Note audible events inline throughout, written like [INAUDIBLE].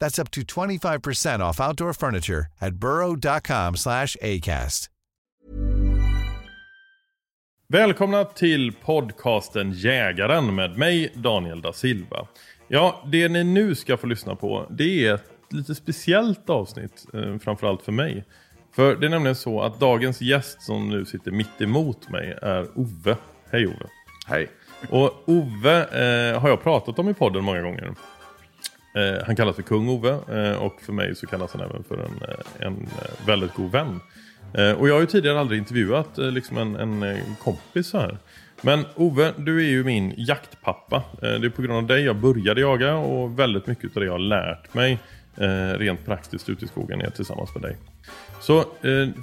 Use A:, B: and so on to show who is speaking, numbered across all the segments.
A: That's up to 25% off outdoor furniture at burrow.com slash ACAST.
B: Välkomna till podcasten Jägaren med mig Daniel da Silva. Ja, det ni nu ska få lyssna på det är ett lite speciellt avsnitt, eh, framförallt för mig. För det är nämligen så att dagens gäst som nu sitter mitt emot mig är Ove. Hej Ove.
C: Hej.
B: Och Ove eh, har jag pratat om i podden många gånger. Eh, han kallas för Kung Ove eh, och för mig så kallas han även för en, eh, en eh, väldigt god vän. Eh, och jag har ju tidigare aldrig intervjuat eh, liksom en, en kompis så här. Men Ove, du är ju min jaktpappa. Det är på grund av dig jag började jaga och väldigt mycket av det jag har lärt mig rent praktiskt ute i skogen är tillsammans med dig. Så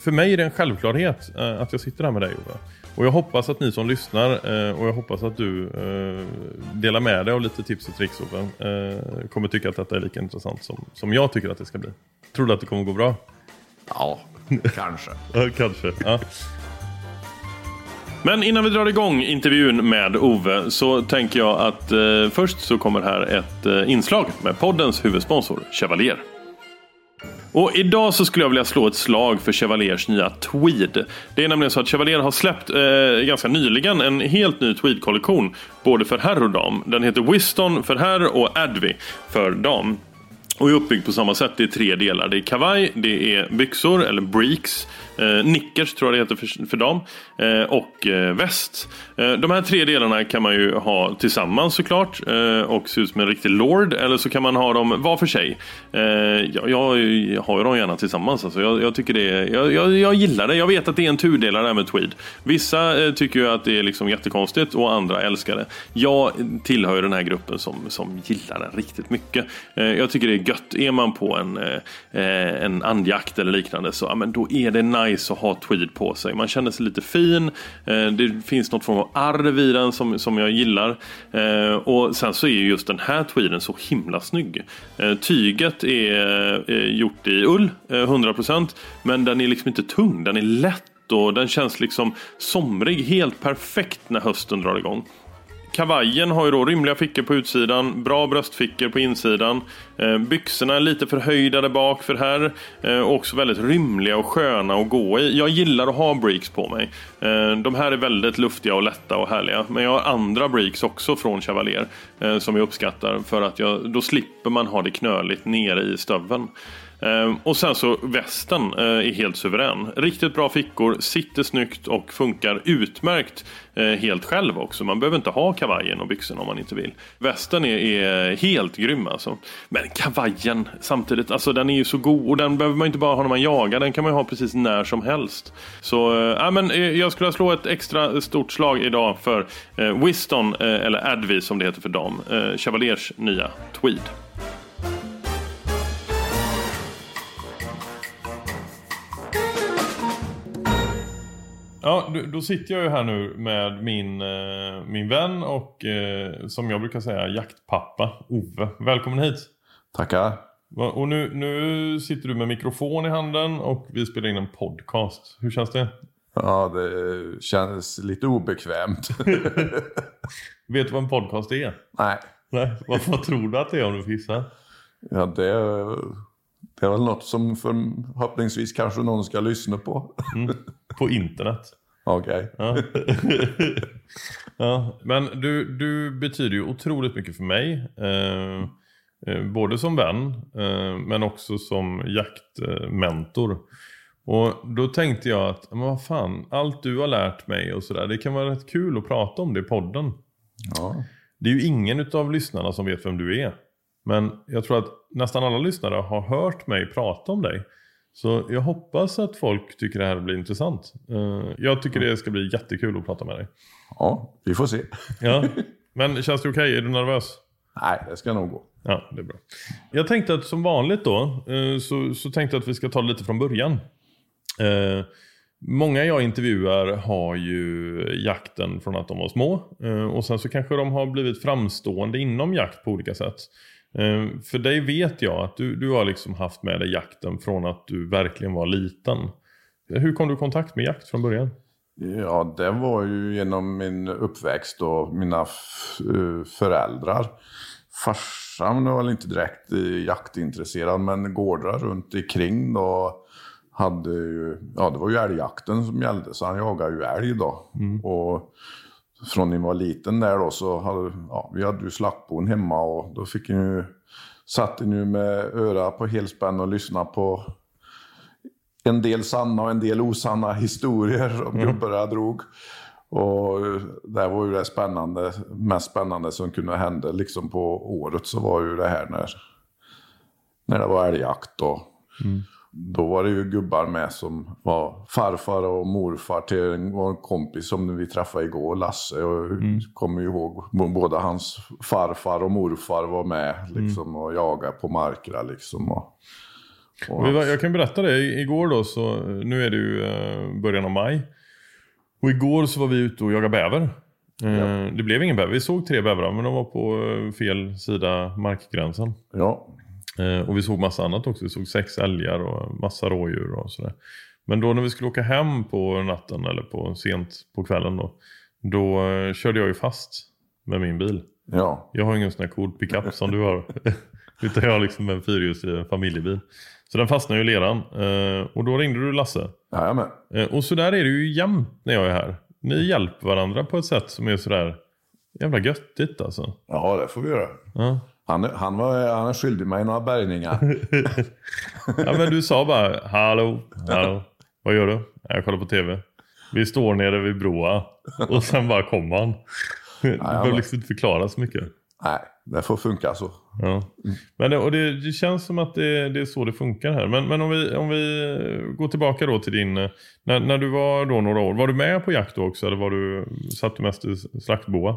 B: för mig är det en självklarhet att jag sitter här med dig Ove. Och jag hoppas att ni som lyssnar eh, och jag hoppas att du eh, delar med dig av lite tips och tricks Ove. Eh, kommer tycka att detta är lika intressant som, som jag tycker att det ska bli. Tror du att det kommer gå bra?
C: Ja, [LAUGHS] kanske.
B: Kanske. Ja. Men innan vi drar igång intervjun med Ove så tänker jag att eh, först så kommer här ett eh, inslag med poddens huvudsponsor Chevalier. Och idag så skulle jag vilja slå ett slag för Chevaliers nya Tweed. Det är nämligen så att Chevalier har släppt eh, ganska nyligen en helt ny Tweed-kollektion. Både för herr och dam. Den heter Wiston för herr och Advi för dam. Och är uppbyggd på samma sätt. Det är tre delar. Det är kavaj, det är byxor eller breeks. Eh, nickers tror jag det heter för, för dam. Eh, och eh, väst. Eh, de här tre delarna kan man ju ha tillsammans såklart. Eh, och se ut som en riktig lord. Eller så kan man ha dem var för sig. Eh, jag, jag har ju dem gärna tillsammans. Alltså. Jag, jag tycker det är, jag, jag, jag gillar det. Jag vet att det är en tudelare där med tweed. Vissa eh, tycker ju att det är liksom jättekonstigt och andra älskar det. Jag tillhör ju den här gruppen som, som gillar den riktigt mycket. Eh, jag tycker det är gött. Är man på en, eh, eh en andjakt eller liknande så ja, men då är det nice att ha tweed på sig. Man känner sig lite fin. Eh, det finns något form av arv i den som, som jag gillar. Eh, och sen så är just den här tweeden så himla snygg. Eh, tyget är gjort i ull, 100% men den är liksom inte tung. Den är lätt och den känns liksom somrig. Helt perfekt när hösten drar igång. Kavajen har ju då rymliga fickor på utsidan, bra bröstfickor på insidan. Eh, byxorna är lite förhöjda där bak för här. Eh, också väldigt rymliga och sköna att gå i. Jag gillar att ha breaks på mig. Eh, de här är väldigt luftiga och lätta och härliga. Men jag har andra breaks också från Chevalier eh, som jag uppskattar. För att jag, då slipper man ha det knöligt nere i stöveln. Ehm, och sen så västen eh, är helt suverän. Riktigt bra fickor, sitter snyggt och funkar utmärkt eh, helt själv också. Man behöver inte ha kavajen och byxorna om man inte vill. Västen är, är helt grym alltså. Men kavajen samtidigt, alltså den är ju så god och den behöver man inte bara ha när man jagar. Den kan man ju ha precis när som helst. Så äh, men, eh, jag skulle slå ett extra stort slag idag för eh, Wiston, eh, eller Advi som det heter för dam. Eh, Chevaliers nya Tweed. Ja, då, sitter jag ju här nu med min, eh, min vän och eh, som jag brukar säga jaktpappa Ove. Välkommen hit!
C: Tackar.
B: Och nu, nu sitter du med mikrofon i handen och vi spelar in en podcast. Hur känns det?
C: Ja, det känns lite obekvämt. [LAUGHS]
B: Vet du vad en podcast är?
C: Nej,
B: Nej, vad, vad tror du att det är om du får gissa?
C: ja, det, det är väl något som förhoppningsvis kanske någon ska lyssna på.
B: På internet. [LAUGHS]
C: Okej.
B: Ja. [LAUGHS] ja, men du, du betyder ju otroligt mycket för mig. Eh, eh, både som vän eh, men också som jaktmentor. Och då tänkte jag att, men vad fan, allt du har lärt mig och sådär, det kan vara rätt kul att prata om det i podden.
C: Ja.
B: Det är ju ingen utav lyssnarna som vet vem du är. Men jag tror att nästan alla lyssnare har hört mig prata om dig. Så jag hoppas att folk tycker det här blir intressant. Eh, Jag tycker det ska bli jättekul att prata med dig.
C: ja, vi får se.
B: Ja. [LAUGHS] Men känns det okej? Är du nervös?
C: Nej, det ska nog gå.
B: Ja, det är bra. Jag tänkte att som vanligt då, eh, så, så tänkte jag att vi ska ta det lite från början. Eh, Många jag intervjuar har ju jakten från att de var små. Och sen så kanske de har blivit framstående inom jakt på olika sätt. Eh, För dig vet jag att du, du har liksom haft med dig jakten från att du verkligen var liten. Hur kom du i kontakt med jakt från början?
C: Ja, det var ju genom min uppväxt och mina eh, föräldrar. Farsan var väl inte direkt eh, jaktintresserad, men gårdar runt omkring då hade ju, ja det var ju älgjakten som gällde, så han jagade ju älg då. Och från när jag var liten där då så hade, ja vi hade ju slaktbon hemma och då fick jag ju, satt jag ju med öra på helspänn och lyssnade på en del sanna och en del osanna historier som gubbarna drog. Och det var ju det spännande, mest spännande som kunde hända liksom på året så var ju det här när, när det var älgjakt. Och, Då var det ju gubbar med som var farfar och morfar till en, var en kompis som vi träffade igår, Lasse. Och kommer ju ihåg, båda hans farfar och morfar var med liksom, och jagade på markerna. Liksom, och, och
B: var, jag kan berätta det. Igår då så, nu är det ju eh, början av maj. Och igår så var vi ute och jagade bäver. Eh, Det blev ingen bäver. Vi såg tre bävrar men de var på eh, fel sida markgränsen.
C: ja,
B: och vi såg massa annat också. Vi såg sex älgar och massa rådjur och sådär. Men då när vi skulle åka hem på natten eller på sent på kvällen då. Då eh, körde jag ju fast med min bil.
C: ja.
B: Jag har ingen sån här cool pickup som du har. [LAUGHS] Utan jag har liksom en fyrhjulsdriven familjebil. Så den fastnade ju i leran. Eh, och då ringde du Lasse.
C: Jajamän.
B: Eh, och så där är det ju jämt när jag är här. Ni hjälper varandra på ett sätt som är sådär jävla göttigt alltså.
C: Ja, det får vi göra.
B: Ja.
C: Han, han, var, han skyldig mig några bärgningar. [LAUGHS]
B: ja men du sa bara hallå, hallå. Vad gör du? "Nej, Jag kollar på tv. Vi står nere vid broa. Och sen bara kom han. Du behöver liksom inte förklara så mycket.
C: Nej, det får funka så.
B: Ja. Men det, och det, det känns som att det, det är så det funkar här. Men, men om, vi, om vi går tillbaka då till din... När, när du var då några år, var du med på jakt då också? Eller var du, satt du mest i slaktboa?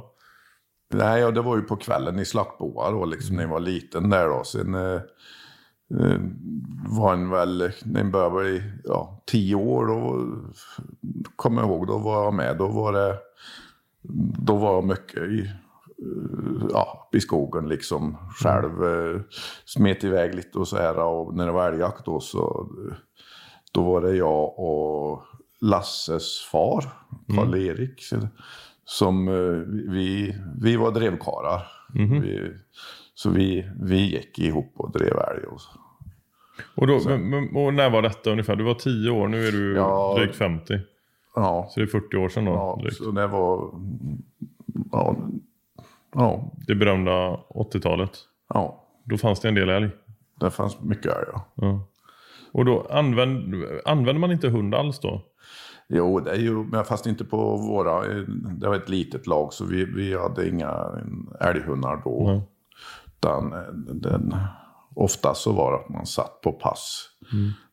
C: Nej, ja, det var ju på kvällen i slaktboa då, liksom när jag var liten där då. Sen eh, eh, var en väl, när jag började bli ja, tio år, då kommer jag ihåg, då var jag med. Då var det, då var jag mycket i, eh, ja, i skogen liksom själv. Eh, smet iväg lite och så här. Och när det var älgjakt då så, då var det jag och Lasses far, Karl-Erik. Som eh, vi, vi var drevkarlar. Vi, så vi, vi gick ihop och drev älg. Och.
B: Och, då, men, och när var detta ungefär? Du var tio år, nu är du
C: Ja.
B: drygt 50.
C: Ja,
B: Så det är 40 år sedan då.
C: ja
B: drygt.
C: så det var... Ja, ja,
B: Det berömda 80-talet.
C: ja,
B: Då fanns det en del älg.
C: det fanns mycket älg. Ja.
B: Ja. Och då använd, använder man inte hund alls då?
C: Jo, det är ju, men fast inte på våra... Det var ett litet lag så vi, vi hade inga älghundar då.
B: Nej.
C: Utan eh, den, oftast så var det att man satt på pass.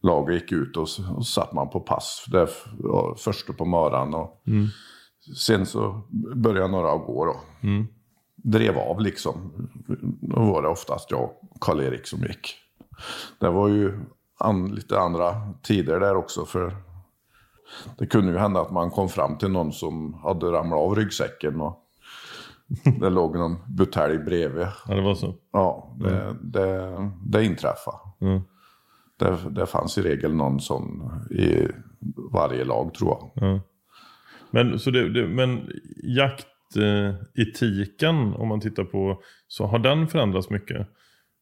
C: Laget gick ut och och satt man på pass. Det ja, första på morgonen. Och Sen så började några gå då. Drev av liksom. Då var det oftast jag och Karl-Erik som gick. Det var ju an, lite andra tider där också. för det kunde ju hända att man kom fram till någon som hade ramlat av ryggsäcken och det låg någon butelj bredvid.
B: Ja, det var så.
C: Ja, det, det, det inträffade.
B: Mm.
C: Det, det fanns i regel någon sån i varje lag tror jag.
B: Men, så det, det, men jaktetiken, om man tittar på, så har den förändrats mycket?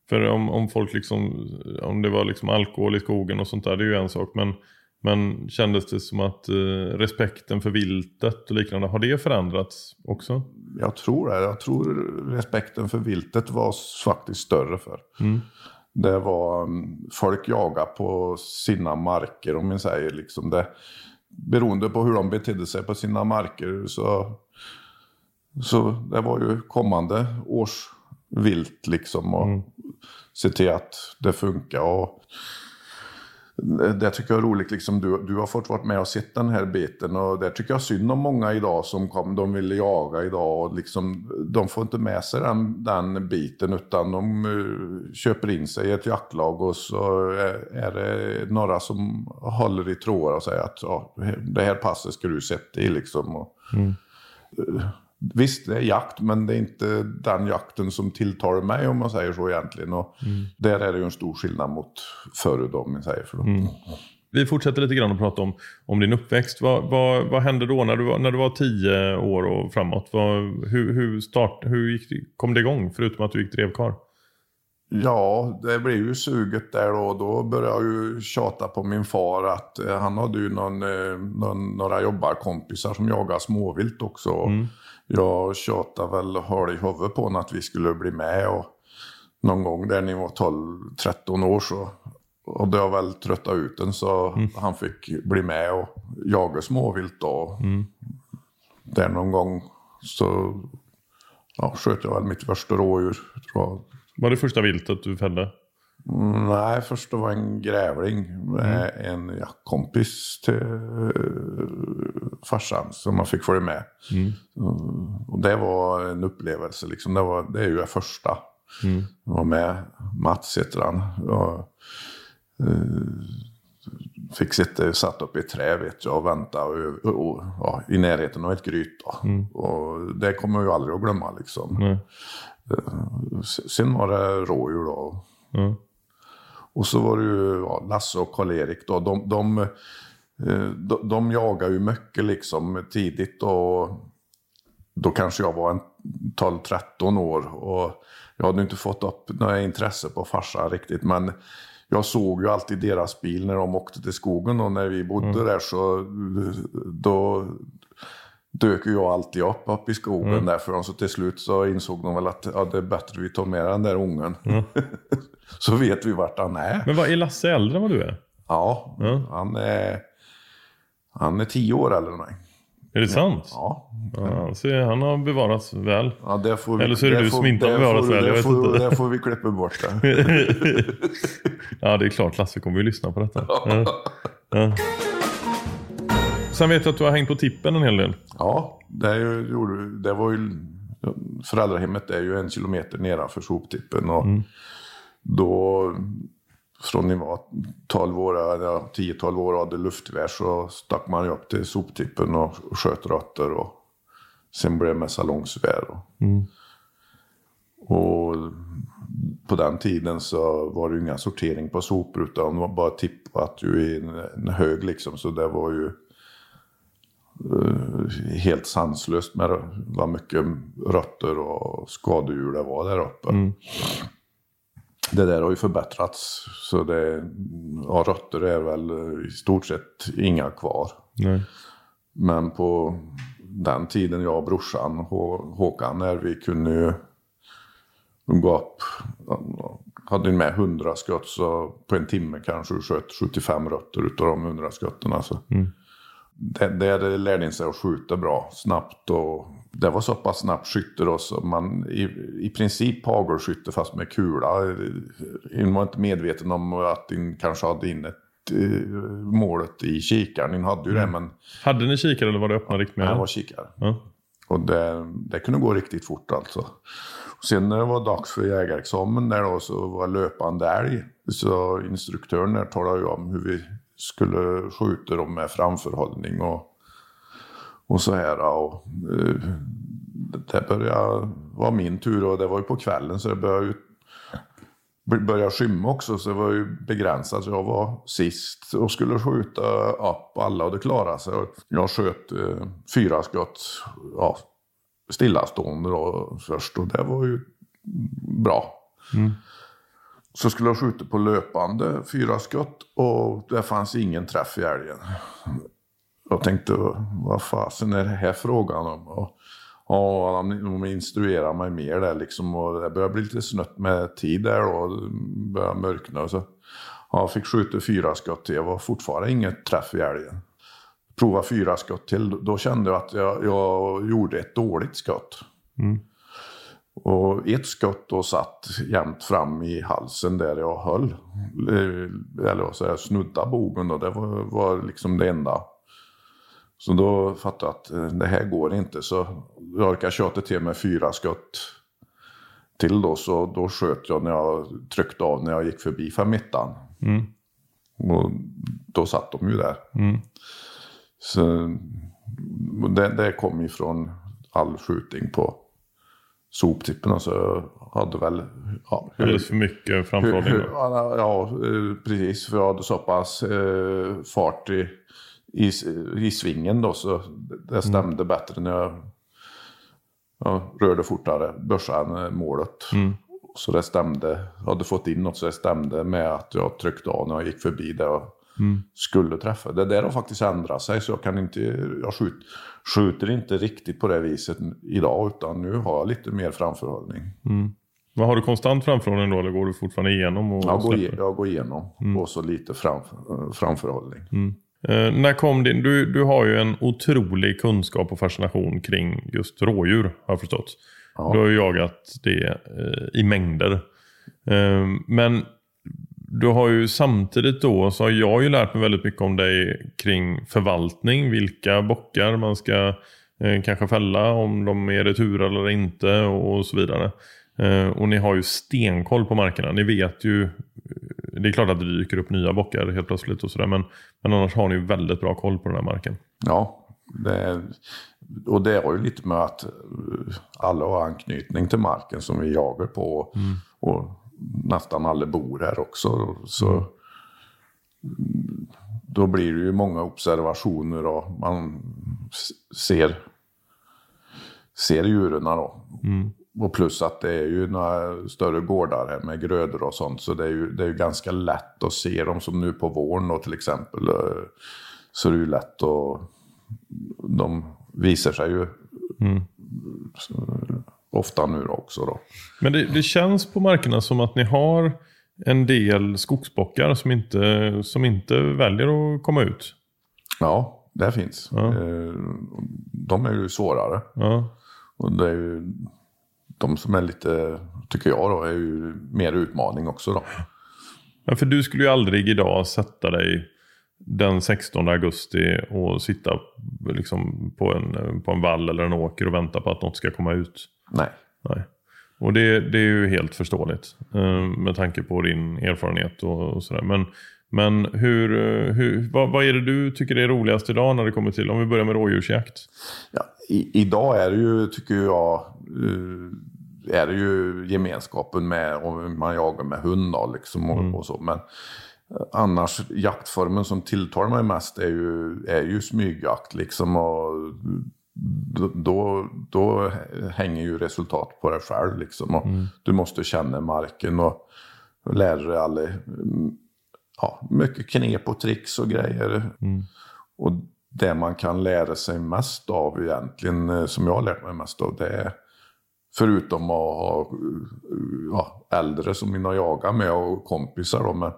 B: För om, om folk liksom, om det var liksom alkohol i skogen och sånt där, det är ju en sak. Men, men kändes det som att eh, respekten för viltet och liknande, har det förändrats också?
C: Jag tror det. Jag tror respekten för viltet var faktiskt större för. Det var, mm, folk jagar på sina marker om man säger liksom det. Beroende på hur de betedde sig på sina marker så, så det var ju kommande års vilt liksom. Och se till att det funkar. Och det tycker jag är roligt. Liksom, du, du har fått vara med och sett den här biten. Och det tycker jag synd om många idag som kom, de vill jaga idag. Och liksom, de får inte med sig den, den biten utan de eh, köper in sig i ett jaktlag. Och så är, det några som håller i trådar och säger att ja, det här passet ska du sätta i. Liksom. Och, eh, Visst, det är jakt, men det är inte den jakten som tilltalar mig om man säger så egentligen. Och Där är det ju en stor skillnad mot förr då, om man säger. För då.
B: Vi fortsätter lite grann att prata om, om din uppväxt. Vad, vad, vad hände då när du var, när du var tio år och framåt? Vad, hur, hur, start, hur gick, det- kom det igång, förutom att du gick drevkar?
C: Ja, det blev ju suget där då. Då började jag ju tjata på min far att eh, han hade ju någon, eh, någon, några jobbarkompisar som jagade småvilt också. Jag tjatade väl höll i huvudet på honom att vi skulle bli med. Och någon gång där ni var 12-13 år så och det har väl tröttat ut den så han fick bli med och jaga småvilt då. Där någon gång så ja, sköt jag väl mitt första rådjur.
B: Var det första viltet du fällde?
C: Mm, Nej, först det var en grävling med en ja, kompis till uh, farsan som man fick följa med. Mm, och det var en upplevelse, liksom. det, var, det är ju det första. Jag var med, Mats heter han. Och, eh, fick sitta satt upp i trä vet jag, och vänta och, och, och, ja, i närheten av ett gryt. Då. Och det kommer jag aldrig att glömma. Liksom. Eh, Sen var det rådjur då.
B: Ja.
C: Och så var det ju ja, Lasse och Karl-Erik då. De, de, eh, de, de jagar ju mycket liksom tidigt och då kanske jag var en 12-13 år. Och jag hade inte fått upp några intresse på farsan riktigt. Men jag såg ju alltid deras bil när de åkte till skogen och när vi bodde där så då dök ju jag alltid upp, upp i skogen där för dem. Så till slut så insåg de väl att ja, det är bättre vi tar med den där ungen. [LAUGHS] så vet vi vart han är.
B: Men vad, är Lasse äldre än vad du är?
C: Ja,
B: Ja.
C: han är, han är tio år äldre än mig.
B: Är det sant?
C: Ja.
B: Ja, se, han har bevarats väl.
C: Ja, det får vi,
B: Eller så är det du
C: får-
B: som inte har
C: det
B: bevarat
C: får-
B: väl, jag
C: det får. Det får vi klippa bort det. [LAUGHS]
B: Ja, det är klart. Lasse kommer ju lyssna på detta. Ja. Ja. Sen vet jag att du har hängt på tippen en hel del.
C: Ja, det, gjorde det var ju... Föräldrahemmet är ju en kilometer nedanför soptippen. Och då, från ni var 12 år, ja, 10-12 år och hade luftgevär så stack man ju upp till soptippen och sköt rötter. Och sen blev det med salongsgevär. Och, och på den tiden så var det ju inga sortering på sopor utan det var bara tippat ju i en, hög liksom. Så det var ju eh, helt sanslöst med vad mycket rötter och skadedjur det var där uppe. Det där har ju förbättrats. Så det, ja, rötter är väl i stort sett inga kvar.
B: Nej.
C: Men på den tiden, jag och brorsan Hå- Håkan, när vi kunde ju gå upp, hade med 100 skott så på en timme kanske sköt 75 rötter utav de 100 skotten. Alltså. Det, det lärde in sig att skjuta bra, snabbt och det var så pass snabbt skytte då så man i, i princip hagelskytte fast med kula. Man var inte medveten om att den kanske hade in ett eh, målet i kikaren. Den hade ju det men
B: Hade ni kikare eller var det öppna riktmedel?
C: det var kikare.
B: Ja.
C: Och det, det kunde gå riktigt fort alltså. Och sen när det var dags för jägarexamen där då så var löpande älg. Så instruktören där talade ju om hur vi skulle skjuta dem med framförhållning och, och så här. Och, eh, det började vara min tur och det var ju på kvällen så det började ju började skymma också så det var ju begränsat. Jag var sist och skulle skjuta upp alla och det klarade sig. Jag sköt eh, fyra skott ja, stillastående då först och det var ju bra. Mm. Så skulle jag skjuta på löpande fyra skott och det fanns ingen träff i älgen. Jag tänkte, vad fasen är det här frågan om? Och, Ja, de instruerar mig mer där liksom. Och det börjar bli lite snött med tid där då. Det börjar mörkna. Så. Ja, jag fick skjuta fyra skott till. Jag var fortfarande inget träff i älgen. Prova fyra skott till. Då kände jag att jag, jag gjorde ett dåligt skott. Mm. Och ett skott då satt jämt fram i halsen där jag höll. Eller så jag snudda bogen och det var, var liksom det enda. Så då fattade jag att eh, det här går inte. Så jag orkade tjata till mig fyra skott till då. Så då sköt jag när jag tryckte av när jag gick förbi femmittan. Mm. Och då satt de ju där. Mm. Så det, det kom ifrån all skjutning på soptippen. Alltså jag hade väl...
B: Ja, Alldeles för mycket framförhållning?
C: Ja, precis. För jag hade så pass eh, fart i i, i svingen då så det stämde mm. bättre när jag, jag rörde fortare, börsade målet. Mm. Så det stämde, jag hade fått in något så det stämde med att jag tryckte av när jag gick förbi det jag mm. skulle träffa. Det där har faktiskt ändrat sig så jag kan inte, jag skjut, skjuter inte riktigt på det viset idag utan nu har jag lite mer framförhållning.
B: Mm. Vad Har du konstant framförhållning då eller går du fortfarande igenom? Och
C: jag, går, jag går igenom mm. och så lite fram, framförhållning. Mm.
B: Eh, när kom din, du, du har ju en otrolig kunskap och fascination kring just rådjur har jag förstått. Ja. Du har ju jagat det eh, i mängder. Eh, men du har ju samtidigt då så har jag ju lärt mig väldigt mycket om dig kring förvaltning. Vilka bockar man ska eh, kanske fälla, om de är retur eller inte och så vidare. Eh, och ni har ju stenkoll på markerna. Ni vet ju det är klart att det dyker upp nya bockar helt plötsligt och sådär. Men, men annars har ni väldigt bra koll på den här marken.
C: Ja, det, och det har ju lite med att eh, alla har anknytning till marken som vi jagar på. Mm. Och nästan alla bor här också. Så mm. Då blir det ju många observationer och man ser, ser djuren då. Mm. Och plus att det är ju några större gårdar här med grödor och sånt. Så det är ju, det är ju ganska lätt att se dem som nu på våren då till exempel. Eh, så det är ju lätt att... De visar sig ju mm. ofta nu också då.
B: Men det, det, känns på markerna som att ni har en del skogsbockar som inte, som inte väljer att komma ut.
C: Ja, det finns. Ja. Eh, de är ju svårare. Ja. Och det är ju de som är lite, tycker jag då, är ju mer utmaning också då.
B: Ja, för du skulle ju aldrig idag sätta dig den 16 augusti och sitta liksom på, en, på en vall eller en åker och vänta på att något ska komma ut.
C: Nej.
B: Nej. Och det, det är ju helt förståeligt eh, med tanke på din erfarenhet och, och sådär. Men, men hur, hur, vad, vad, är det du tycker är roligast idag när det kommer till, om vi börjar med rådjursjakt?
C: Ja, i, idag är det ju, tycker jag, eh, är det ju gemenskapen med om man jagar med hund då, liksom och, mm. och, så. Men eh, annars jaktformen som tilltalar mig mest är ju, är ju smygjakt liksom. Och då, då hänger ju resultat på dig själv liksom. Och mm. Du måste känna marken och lära dig alla, ja, mycket knep och tricks och grejer. Mm. Och det man kan lära sig mest av egentligen, eh, som jag har lärt mig mest av, det är förutom att ha ja, äldre som mina jagar med och kompisar. Då, men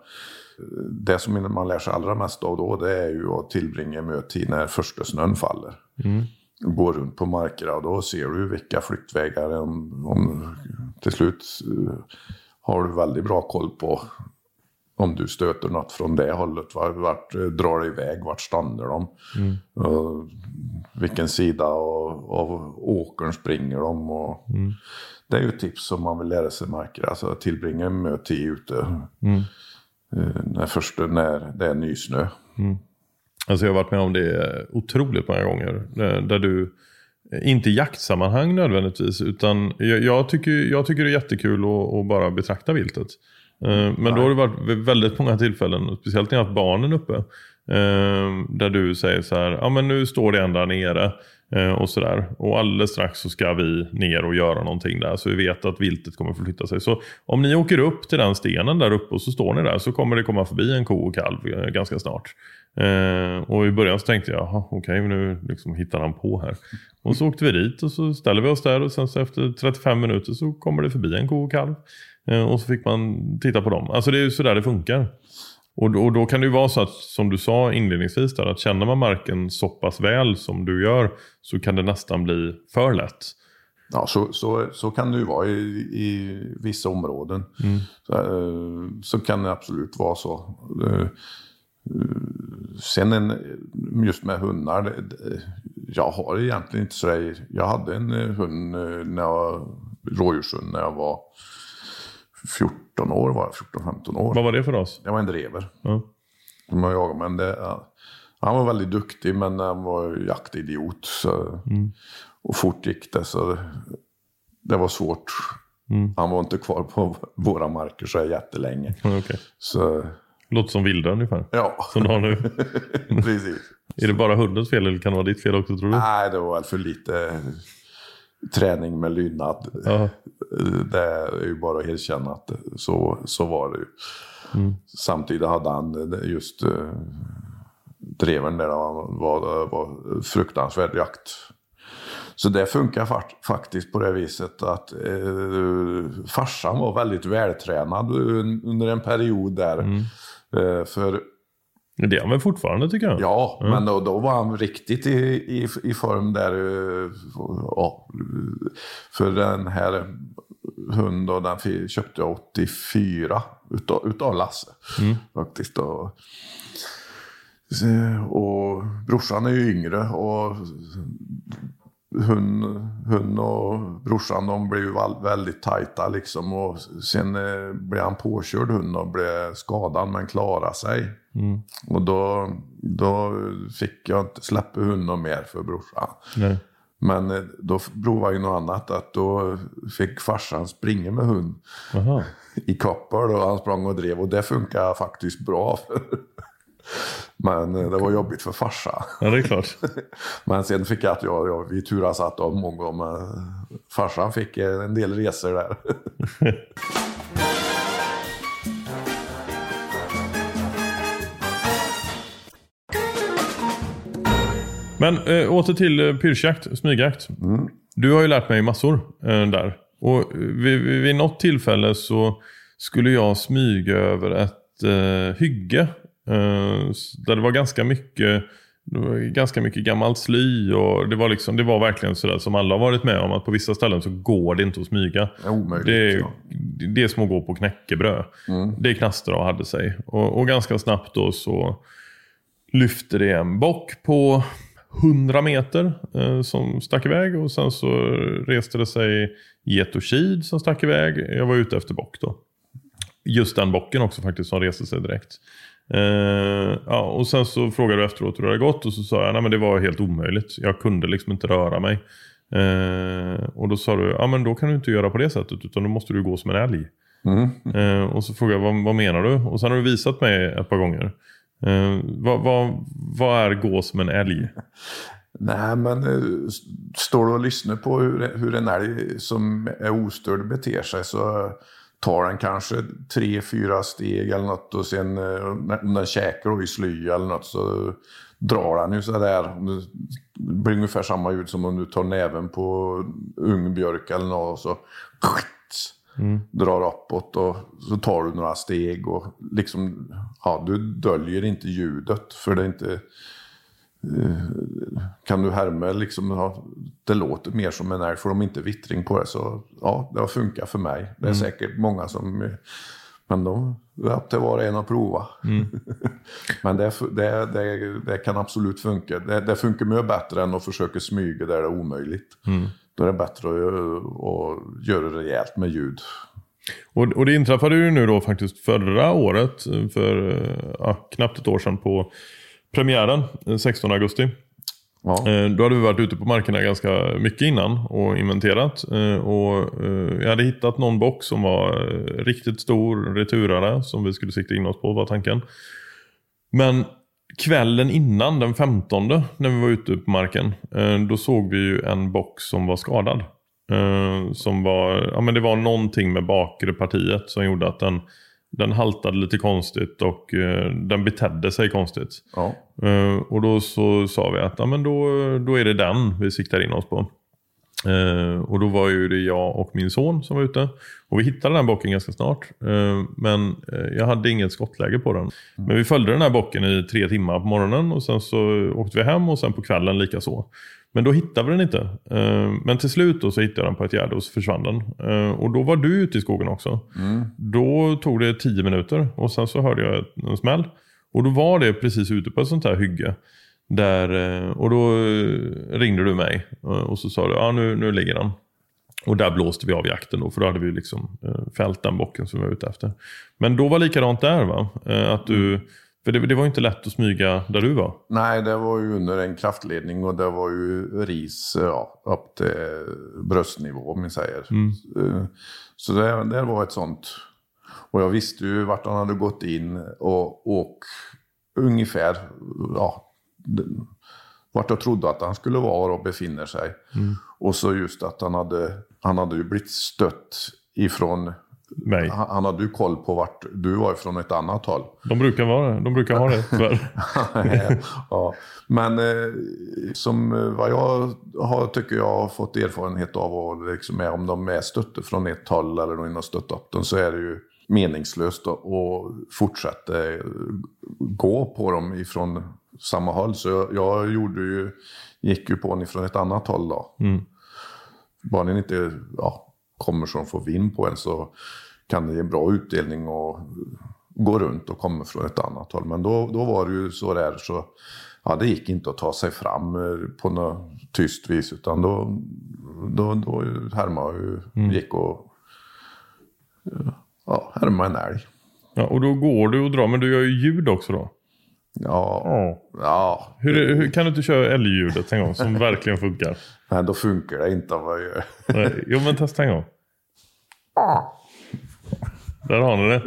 C: det som man lär sig allra mest av då, det är ju att tillbringa mötid när första snön faller. Mm. Gå runt på markerna och då ser du vilka flyktvägar, om, om till slut eh, har du väldigt bra koll på om du stöter något från det hållet. Vart, vart drar det iväg? Vart stannar de? Mm. Uh, vilken sida av, av åkern springer de? Och mm. Det är ju tips som man vill lära sig marker. Alltså tillbringa en tid ute. Mm. Uh, när, först, när det är nysnö.
B: Alltså jag har varit med om det otroligt många gånger. eh, Där du, eh, inte i jaktsammanhang nödvändigtvis, utan jag, jag, tycker, jag tycker det är jättekul att, att bara betrakta viltet. Eh, Men då har det varit vid väldigt många tillfällen, speciellt när jag har haft barnen uppe. eh, Där du säger så här, ja men nu står det en där nere. eh, Och sådär. Och alldeles strax så ska vi ner och göra någonting där. Så vi vet att viltet kommer förflytta sig. Så om ni åker upp till den stenen där uppe och så står ni där. Så kommer det komma förbi en ko och kalv ganska snart. Och i början så tänkte jag, "Jaha, okej nu liksom hittar han på här. Och så åkte vi dit och så ställer vi oss där och sen så efter 35 minuter så kommer det förbi en ko och kalv. Eh, och så fick man titta på dem. Alltså det är ju sådär det funkar. Och, då- och då kan det ju vara så att, som du sa inledningsvis där, att känner man marken så pass väl som du gör så kan det nästan bli för lätt.
C: Ja, så, så, så kan det ju vara i, i vissa områden. Så, eh, så kan det absolut vara så. Eh, Sen en, just med hundar, jag har egentligen inte sådär, jag hade en hund när jag, rådjurshund när jag var 14 år, var jag 14-15 år.
B: Vad var det för oss?
C: Jag var en drever.
B: Ja.
C: Som jag jagade, men det, han var väldigt duktig men han var jaktidiot. Så, Och fort gick det så det var svårt. Han var inte kvar på [LAUGHS] våra marker så jättelänge.
B: Ja, okej.
C: Så
B: Låter som vilda ungefär.
C: ja,
B: Som du har nu. [LAUGHS]
C: precis. [LAUGHS]
B: är det bara hundens fel eller kan det vara ditt fel också tror du?
C: Nej, det var väl för lite träning med lydnad.
B: Ja.
C: Det är ju bara att erkänna att så, så var det ju. Samtidigt hade han just uh, dreven där han var, var fruktansvärd jakt. Så det funkar fakt- faktiskt på det viset att eh, farsan var väldigt vältränad un- under en period där. Eh, för
B: Det är han väl fortfarande tycker jag.
C: Ja, men då, då var han riktigt i, i, i form där. eh, Ja, för den här hunden den köpte jag 84 utav, utav Lasse. Faktiskt. Och, så- och brorsan är ju yngre och hon, hon och brorsan de blev ju väldigt tajta liksom. Och sen eh, blev han påkörd hund och blev skadad men klarade sig. Och då, då fick jag inte släppa hunden mer för brorsan.
B: Nej.
C: Men eh, då provade jag något annat. Att då fick farsan springa med hund
B: Aha. [LAUGHS]
C: i koppel och han sprang och drev. Och det funkar faktiskt bra. [LAUGHS] Men eh, det var jobbigt för farsan.
B: Ja, det är klart. [LAUGHS]
C: Men sen fick jag att jag, jag, vi turas att om många. Men farsan fick eh, en del resor där. [LAUGHS]
B: Men äh, åter till äh, pyrschjakt, smygjakt. Du har ju lärt mig massor eh, där. Och vid, vid, vid något tillfälle så skulle jag smyga över ett eh, hygge. Eh, där det var ganska mycket ganska mycket gammalt sly och det var, liksom, det var verkligen sådär som alla har varit med om att på vissa ställen så går det inte att smyga.
C: Omöjligt,
B: Det är, det är som att gå på knäckebröd. Det knastrade och hade sig. Och, och ganska snabbt då så lyfte det en bock på 100 meter eh, som stack iväg och sen så reste det sig get och kid som stack iväg. Jag var ute efter bock då. Just den bocken också faktiskt som reste sig direkt. Eh, ja, och sen så frågade du efteråt hur det hade gått och så sa jag att det var helt omöjligt. Jag kunde liksom inte röra mig. Eh, och då sa du, ja men då kan du inte göra på det sättet utan då måste du gå som en älg. Eh, och så frågade jag, vad, vad menar du? Och sen har du visat mig ett par gånger. Vad, vad, vad är gå som en älg? [LAUGHS]
C: Nej, men står du och lyssnar på hur, hur en älg som är ostörd beter sig så tar den kanske tre, fyra steg eller något och sen eh, om den käkar i sly eller något så drar den ju sådär. Det blir ungefär samma ljud som om du tar näven på ung björk eller något och så drar uppåt och så tar du några steg och liksom, ja, du döljer inte ljudet för det är inte kan du härma liksom, ja, det låter mer som en älg, får de inte vittring på det så ja, det har funkat för mig. Det är säkert många som, men de, det är upp till var och en att prova. [LAUGHS] men det, det, det, det kan absolut funka. Det, funkar mycket bättre än att försöka smyga där det är omöjligt. Då är det bättre att, att göra det rejält med ljud.
B: Och, och det inträffade ju nu då faktiskt förra året, för eh, ja, knappt ett år sedan på premiären eh, 16 augusti.
C: Ja.
B: Eh, Då hade vi varit ute på markerna ganska mycket innan och inventerat. Eh, Och eh, jag hade hittat någon box som var eh, riktigt stor, returare, som vi skulle sikta in oss på var tanken. Men kvällen innan, den 15, när vi var ute på marken, eh, då såg vi ju en box som var skadad. Eh, Som var, ja men det var någonting med bakre partiet som gjorde att den, den haltade lite konstigt och eh, den betedde sig konstigt.
C: Ja.
B: Eh, och då så sa vi att ja, men då, då är det den vi siktar in oss på. Eh, och då var ju det jag och min son som var ute. Och vi hittade den bocken ganska snart. Eh, men eh, jag hade inget skottläge på den. Men vi följde den här bocken i tre timmar på morgonen och sen så åkte vi hem och sen på kvällen lika så. Men då hittade vi den inte. Eh, men till slut då så hittade jag den på ett gärde och så försvann den. Eh, och då var du ute i skogen också. Då tog det tio minuter och sen så hörde jag en smäll. Och då var det precis ute på ett sånt här hygge. Där, eh, och då ringde du mig och så sa du ja nu, nu ligger den. Och där blåste vi av jakten då, för då hade vi liksom fällt den bocken som vi var ute efter. Men då var likadant där va? Att du, för det, det var inte lätt att smyga där du var.
C: Nej, det var ju under en kraftledning och det var ju ris ja, upp till bröstnivå om vi säger. Eh, Så det, det var ett sånt. Och jag visste ju vart han hade gått in och, och ungefär ja, vart jag trodde att han skulle vara och befinner sig. Och så just att han hade, han hade ju blivit stött ifrån
B: Mig.
C: han, han hade ju koll på vart du var ifrån ett annat håll.
B: De brukar, vara, de brukar ha det tyvärr. [LAUGHS]
C: ja. Men eh, som eh, vad jag har, tycker jag har fått erfarenhet av och liksom är, om de är stötte från ett håll eller någon har stött upp dem så är det ju meningslöst att fortsätta gå på dem ifrån samma håll. Så jag, jag gjorde ju, gick ju på den ifrån ett annat håll då. Bara den inte ja, kommer så de får vind på en så kan det ge en bra utdelning och gå runt och komma från ett annat håll. Men då, då var det ju så där så ja, det gick inte att ta sig fram eh, på något tyst vis utan då, då, då härmade ju, gick och ja, härmade en älg.
B: Ja, och då går du och drar, men du gör ju ljud också då.
C: Ja,
B: Ja.
C: ja.
B: Hur, hur kan du inte köra älgljudet en gång som [LAUGHS] verkligen funkar?
C: Men då funkar det inte vad jag gör.
B: Nej, Jo men testa en gång. Där har ni det.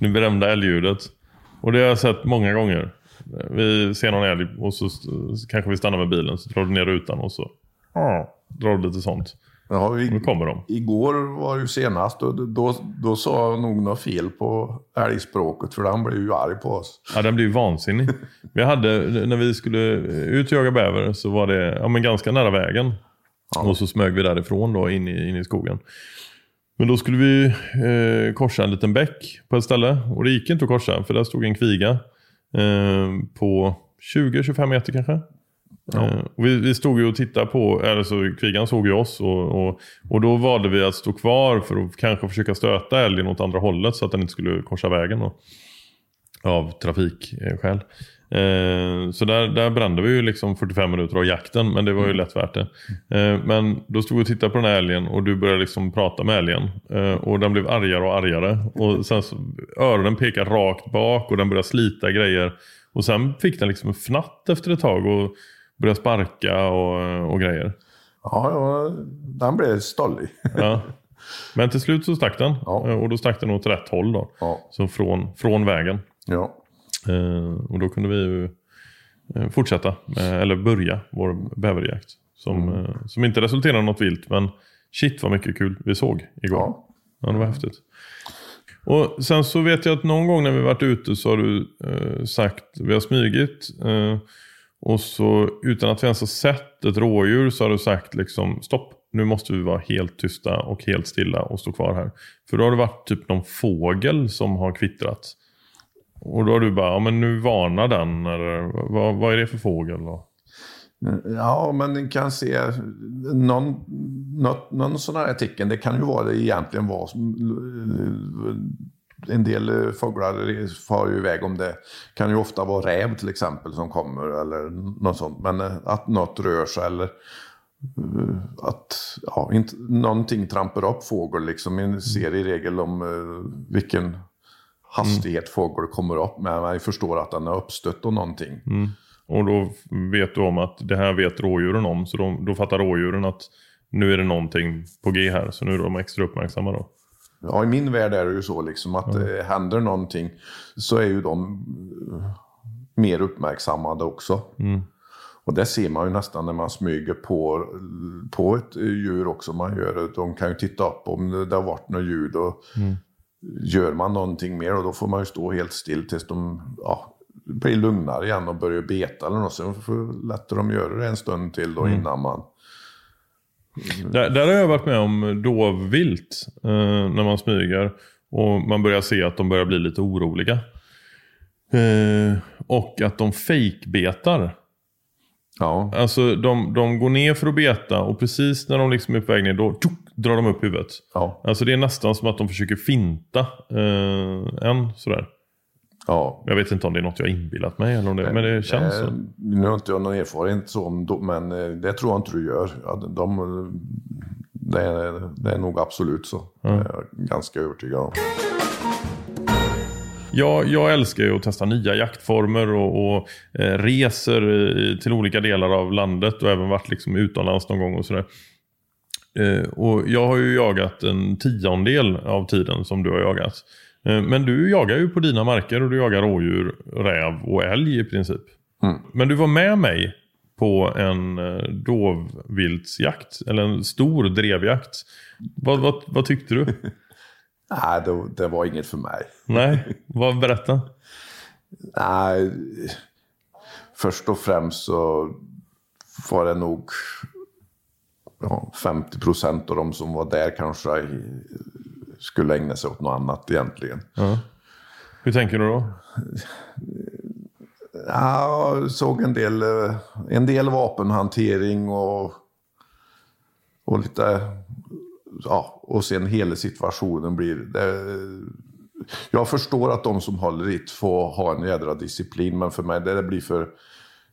B: Det berömda älgljudet. Och det har jag sett många gånger. Vi ser någon älg och så, så kanske vi stannar med bilen. Så drar du ner rutan och så drar du lite sånt.
C: Ja, vi,
B: Då kommer de.
C: Igår var ju senast och då, då sa jag nog något fel på älgspråket för han blev ju arg på oss.
B: Ja, den ju vansinnig. Vi hade, när vi skulle ut och jaga bäver så var det ja, men ganska nära vägen. Och så smög vi därifrån då in i, in i skogen. Men då skulle vi eh, korsa en liten bäck på ett ställe. Och det gick inte att korsa för där stod en kviga. Eh, på 20-25 meter kanske. Eh, och vi, vi stod ju och tittade på, eller så kvigan såg ju oss. Och, och, och då valde vi att stå kvar för att kanske försöka stöta älgen åt andra hållet så att den inte skulle korsa vägen. Då av trafikskäl. Eh, så där, där brände vi ju liksom 45 minuter av jakten, men det var ju lätt värt det. Eh, men då stod vi och tittade på den här älgen och du började liksom prata med älgen. Eh, och den blev argare och argare. Och sen så, öronen pekade rakt bak och den började slita grejer. Och sen fick den liksom en fnatt efter ett tag och började sparka och, och grejer.
C: Ja, ja den blev stollig.
B: Ja. Men till slut så stack den.
C: Ja.
B: Eh, Och då stack den åt rätt håll då.
C: Ja.
B: Så från, från vägen.
C: ja.
B: Eh, och då kunde vi ju eh, fortsätta, eh, eller börja vår bäverjakt. Som,
C: Mm.
B: eh, som inte resulterade i något vilt, men shit vad mycket kul vi såg igår.
C: Ja.
B: Ja, det var häftigt. Och sen så vet jag att någon gång när vi varit ute så har du eh, sagt, vi har smygit. Och så utan att vi ens har sett ett rådjur så har du sagt liksom stopp. Nu måste vi vara helt tysta och helt stilla och stå kvar här. För då har det varit typ någon fågel som har kvittrat. Och då har du bara, ja men nu varnar den. Eller vad, vad är det för fågel? Då?
C: Ja, men ni kan se någon, något, någon sån här tecken. Det kan ju vara det egentligen vara eh, en del fåglar far ju iväg om det. kan ju ofta vara räv till exempel som kommer eller något sånt. Men eh, att något rör sig eller eh, att ja, inte, någonting trampar upp fågel liksom. Man ser i regel om eh, vilken hastighet fågel kommer upp. Men man förstår att den har uppstött och någonting.
B: Och då vet du om att det här vet rådjuren om. Så de, då fattar rådjuren att nu är det någonting på G här. Så nu är de extra uppmärksamma då.
C: Ja, i min värld är det ju så liksom att det händer någonting så är ju de eh, mer uppmärksammade också. Och det ser man ju nästan när man smyger på, på ett djur också. Man gör det. De kan ju titta upp om det, har varit något ljud och gör man någonting mer och då får man ju stå helt still tills de ja, blir lugnare igen och börjar beta eller något. Sen får lättare de göra det en stund till då innan man...
B: Där, där har jag varit med om dovvilt eh, när man smyger. Och man börjar se att de börjar bli lite oroliga. Eh, och att de fejkbetar.
C: Ja,
B: Alltså de, de går ner för att beta och precis när de liksom är på väg ner då tjuk, drar de upp huvudet.
C: ja,
B: Alltså det är nästan som att de försöker finta eh, en sådär.
C: Ja.
B: Jag vet inte om det är något jag inbillat mig eller om det, men det känns
C: Eh,
B: så.
C: Nu har inte jag någon erfarenhet så men eh, det tror jag inte du gör. De, de, det, är, det är nog absolut så. Är jag ganska övertygad om.
B: Jag, jag älskar ju att testa nya jaktformer och, och eh, reser i, till olika delar av landet och även varit liksom utomlands någon gång och sådär. Eh, och jag har ju jagat en tiondel av tiden som du har jagat. Eh, men du jagar ju på dina marker och du jagar rådjur, räv och älg i princip.
C: Mm.
B: Men du var med mig på en eh, dovviltsjakt, eller en stor drevjakt. Vad, vad, vad tyckte du? [LAUGHS]
C: Nej, det, det var inget för mig. [LAUGHS]
B: Nej, vad, berätta.
C: Nej, först och främst så var det nog ja, 50 procent av de som var där kanske skulle ägna sig åt något annat egentligen.
B: Hur tänker du då?
C: Ja, jag såg en del, eh, en del vapenhantering och, och lite... Ja, och sen hela situationen blir... Det, jag förstår att de som håller dit får ha en jädra disciplin, men för mig det blir för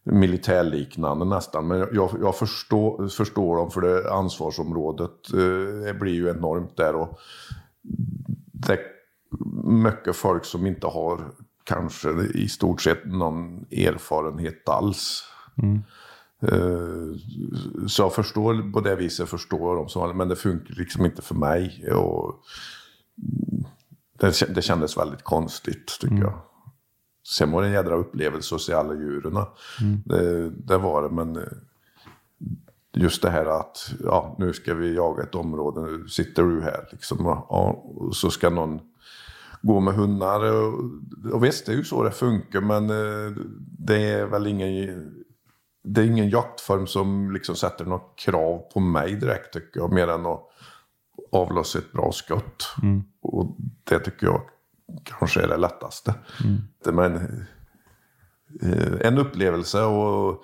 C: militärliknande nästan. Men jag, jag förstår, förstår dem för det ansvarsområdet eh, blir ju enormt där. Och det är mycket folk som inte har kanske i stort sett någon erfarenhet alls. Eh, Så jag förstår på det viset, förstår de som men det funkar liksom inte för mig. Och det, det kändes väldigt konstigt tycker jag. Sen var det en jädra upplevelse att se alla djuren. Det, det var det, men eh, just det här att ja, nu ska vi jaga ett område, nu sitter du här liksom. Ja, och så ska någon gå med hundar. Och, och visst, det är ju så det funkar, men eh, det är väl ingen... Det är ingen jaktform som liksom sätter något krav på mig direkt tycker jag, mer än att avlossa ett bra skott. Och det tycker jag kanske är det lättaste. Det- Men eh, en upplevelse och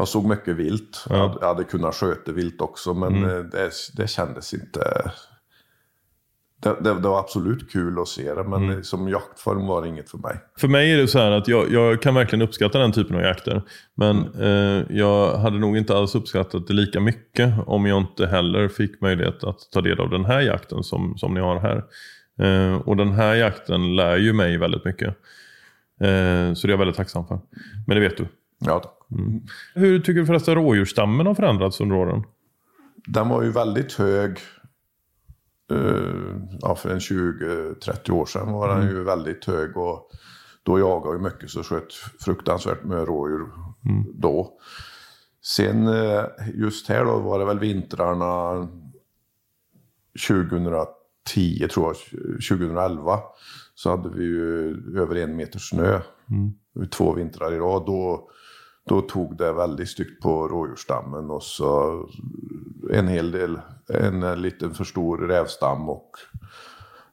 C: jag såg mycket vilt. Jag hade- Jag hade kunnat sköta vilt också, men eh, det, det kändes inte... Det, det, det var absolut kul att se det, men som jaktform var det inget för mig.
B: För mig är det så här att jag, jag kan verkligen uppskatta den typen av jakter. Men eh, jag hade nog inte alls uppskattat det lika mycket om jag inte heller fick möjlighet att ta del av den här jakten som, som ni har här. Eh, och den här jakten lär ju mig väldigt mycket. Eh, så det är jag väldigt tacksam för. Men det vet du.
C: Ja, tack.
B: Hur tycker du förresten rådjursstammen har förändrats under åren?
C: Den var ju väldigt hög. eh, ja, för en 20-30 år sedan var den ju väldigt hög. Och då jagade jag mycket så sköt fruktansvärt med rådjur då. Sen eh, just här då var det väl vintrarna 2010 tror jag, 2011. Så hade vi ju över en meter snö. Två vintrar i rad. Då, då tog det väldigt styggt på rådjursstammen. Och så en hel del, en liten för stor rävstam och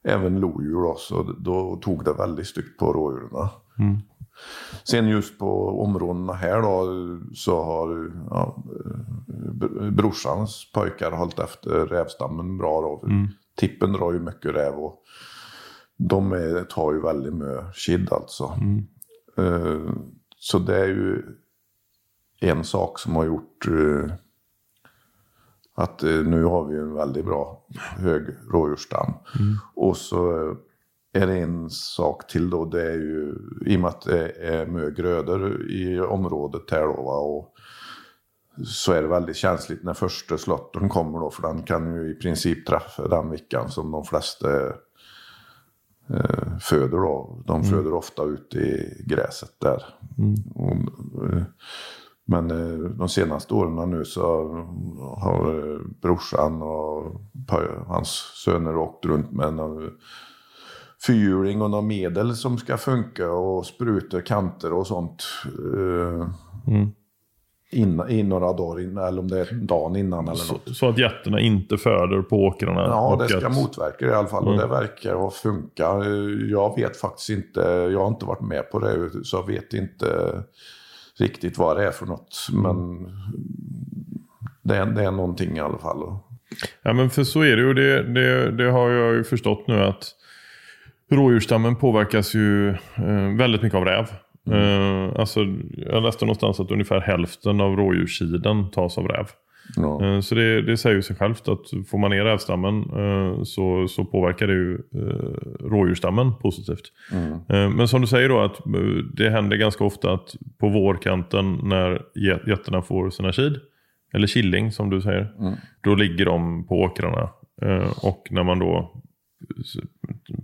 C: även lodjur. Då, så då tog det väldigt styggt på rådjuren. Sen just på områdena här då så har ja, br- brorsans pojkar hållit efter rävstammen bra. Då. Tippen drar ju mycket räv och de är, tar ju väldigt mycket kid alltså. Eh, så det är ju en sak som har gjort eh, att eh, nu har vi en väldigt bra hög rådjursstam. Och så eh, är det en sak till då. Det är ju i och med att det är mycket grödor i området här då. Va, och så är det väldigt känsligt när första slotten kommer då. För den kan ju i princip träffa den veckan som de flesta eh, föder då. De mm. föder ofta ute i gräset där. Mm. Och, eh, men eh, de senaste åren nu så har eh, brorsan och hans söner åkt runt med en fyrhjuling och något medel som ska funka och spruta kanter och sånt. Eh, mm. In, i några dagar innan, eller om det är dagen innan eller så, något.
B: Så att getterna inte föder på åkrarna?
C: Ja, det ska att... motverka det i alla fall. Mm. Och det verkar ha funkat. Jag vet faktiskt inte, jag har inte varit med på det, så jag vet inte riktigt vad det är för något. Men det är, det är någonting i alla fall.
B: Ja men för så är det ju. Det, det, det har jag ju förstått nu att rådjursstammen påverkas ju eh, väldigt mycket av räv. Mm. Eh, alltså, jag läste någonstans att ungefär hälften av rådjurssidan tas av räv. Ja. Eh, så det, det säger ju sig självt att får man ner rävstammen eh, så, så påverkar det ju eh, rådjursstammen positivt. Mm. Men som du säger då att det händer ganska ofta att på vårkanten när getterna får sina kid, eller killing som du säger, mm. då ligger de på åkrarna. Och när man då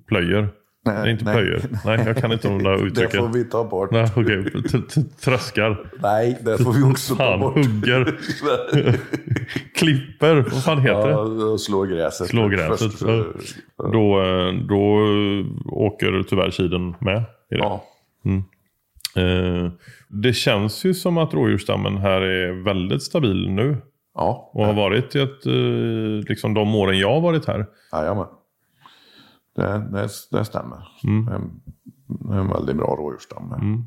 B: plöjer Nej, det är inte nej. plöjer. Nej, jag kan inte de där uttrycken.
C: Det får vi ta bort.
B: Nej, okay. Tröskar.
C: Nej, det får vi också ta bort.
B: hugger. [LAUGHS] Klipper. Vad fan heter ja,
C: det? Slå gräset.
B: Slå gräset. Först, då, då åker tyvärr kiden med i det. Ja. Mm. Eh, det känns ju som att rådjursstammen här är väldigt stabil nu.
C: Ja.
B: Och har varit i ett, eh, liksom de åren jag har varit här.
C: Jajamän. Det, det, det stämmer. Mm. Det, är, en väldigt bra rådjursstam. Mm.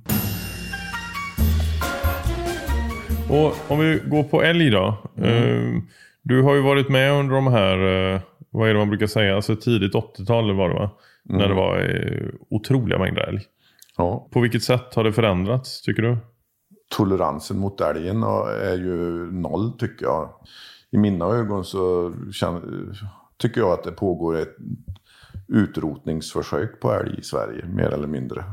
B: Och om vi går på älg då. Mm. Du har ju varit med under de här, eh, vad är det man brukar säga, alltså tidigt 80-tal var det va? Mm. När det var eh, otroliga mängder älg.
C: Ja.
B: På vilket sätt har det förändrats tycker du?
C: Toleransen mot älgen är ju noll tycker jag. I mina ögon så känner, tycker jag att det pågår ett utrotningsförsök på älg i Sverige, mer eller mindre.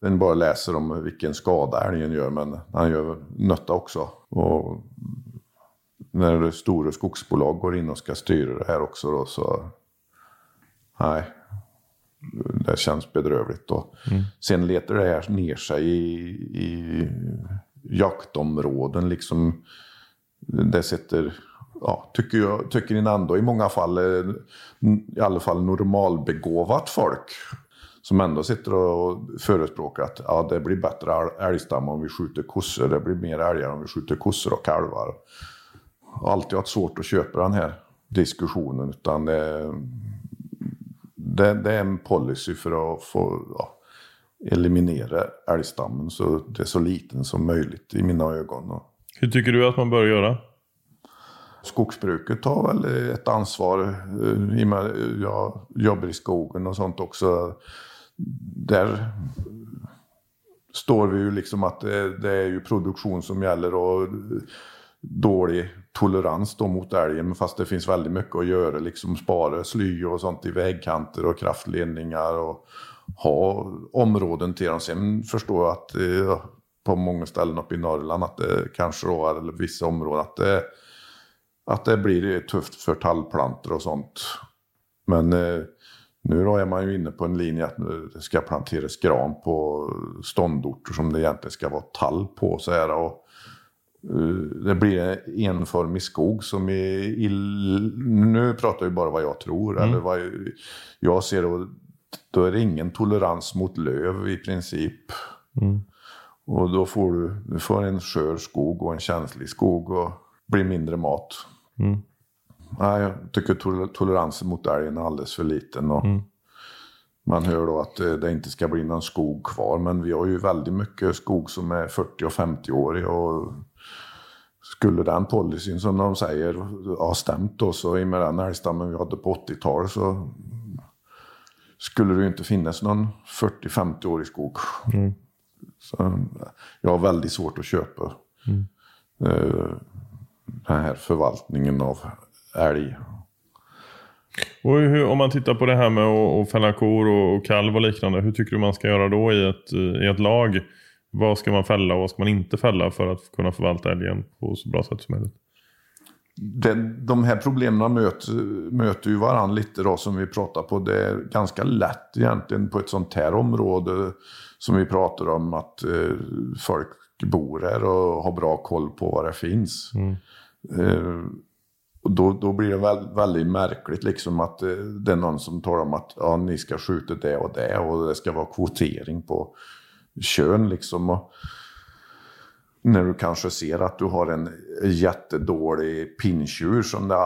C: Den bara läser om vilken skada älgen gör, men han gör nötta också. Och när stora skogsbolag går in och ska styra det här också då, så nej, det känns bedrövligt. Då. Mm. Sen letar det här ner sig i, i jaktområden liksom. Det sätter ja, tycker, jag, tycker ändå i många fall, i alla fall normalbegåvat folk. Som ändå sitter och förespråkar att ja, det blir bättre älgstam om vi skjuter kossor. Det blir mer älgar om vi skjuter kossor och kalvar. Jag har alltid haft svårt att köpa den här diskussionen. Utan det, det, det är en policy för att få ja, eliminera älgstammen så det är så liten som möjligt i mina ögon.
B: Hur tycker du att man bör göra?
C: Skogsbruket har väl ett ansvar. Eh, I och med eh, jag jobbar i skogen och sånt också. Där står vi ju liksom att det, är ju produktion som gäller och dålig tolerans då mot älgen. Fast det finns väldigt mycket att göra. Liksom spara sly och sånt i vägkanter och kraftledningar. Och ha områden till dem. Sen förstår jag att eh, på många ställen uppe i Norrland att det kanske då, eller vissa områden, att det att det blir tufft för tallplantor och sånt. Men eh, nu då är man ju inne på en linje att det ska planteras gran på ståndorter som det egentligen ska vara tall på. Så här, och, uh, det blir en enformig skog som är... Ill... Nu pratar jag bara vad jag tror. Mm. Eller vad jag ser då, då är det ingen tolerans mot löv i princip. Mm. Och då får du, du får en skör skog och en känslig skog och blir mindre mat. Mm. Nej, jag tycker toleransen mot älgen är alldeles för liten. Och mm. Man hör då att det inte ska bli någon skog kvar. Men vi har ju väldigt mycket skog som är 40 och 50-årig. Och skulle den policyn som de säger ha stämt då så i med den älgstammen vi hade på 80-talet så skulle det ju inte finnas någon 40-50-årig skog. Mm. Så jag har väldigt svårt att köpa. Mm. Den här förvaltningen av älg.
B: Och hur, om man tittar på det här med att fälla kor och, och kalv och liknande. Hur tycker du man ska göra då i ett, i ett lag? Vad ska man fälla och vad ska man inte fälla för att kunna förvalta älgen på så bra sätt som möjligt?
C: det, de här problemen möter, möter ju varandra lite då som vi pratar på. Det är ganska lätt egentligen på ett sånt här område som vi pratar om att eh, folk bor här och har bra koll på vad det finns. Mm. Eh, och då, då blir det väl, väldigt märkligt liksom att eh, det är någon som talar om att ja, ni ska skjuta det och det och det ska vara kvotering på kön liksom. Och, när du kanske ser att du har en jättedålig pinntjur som det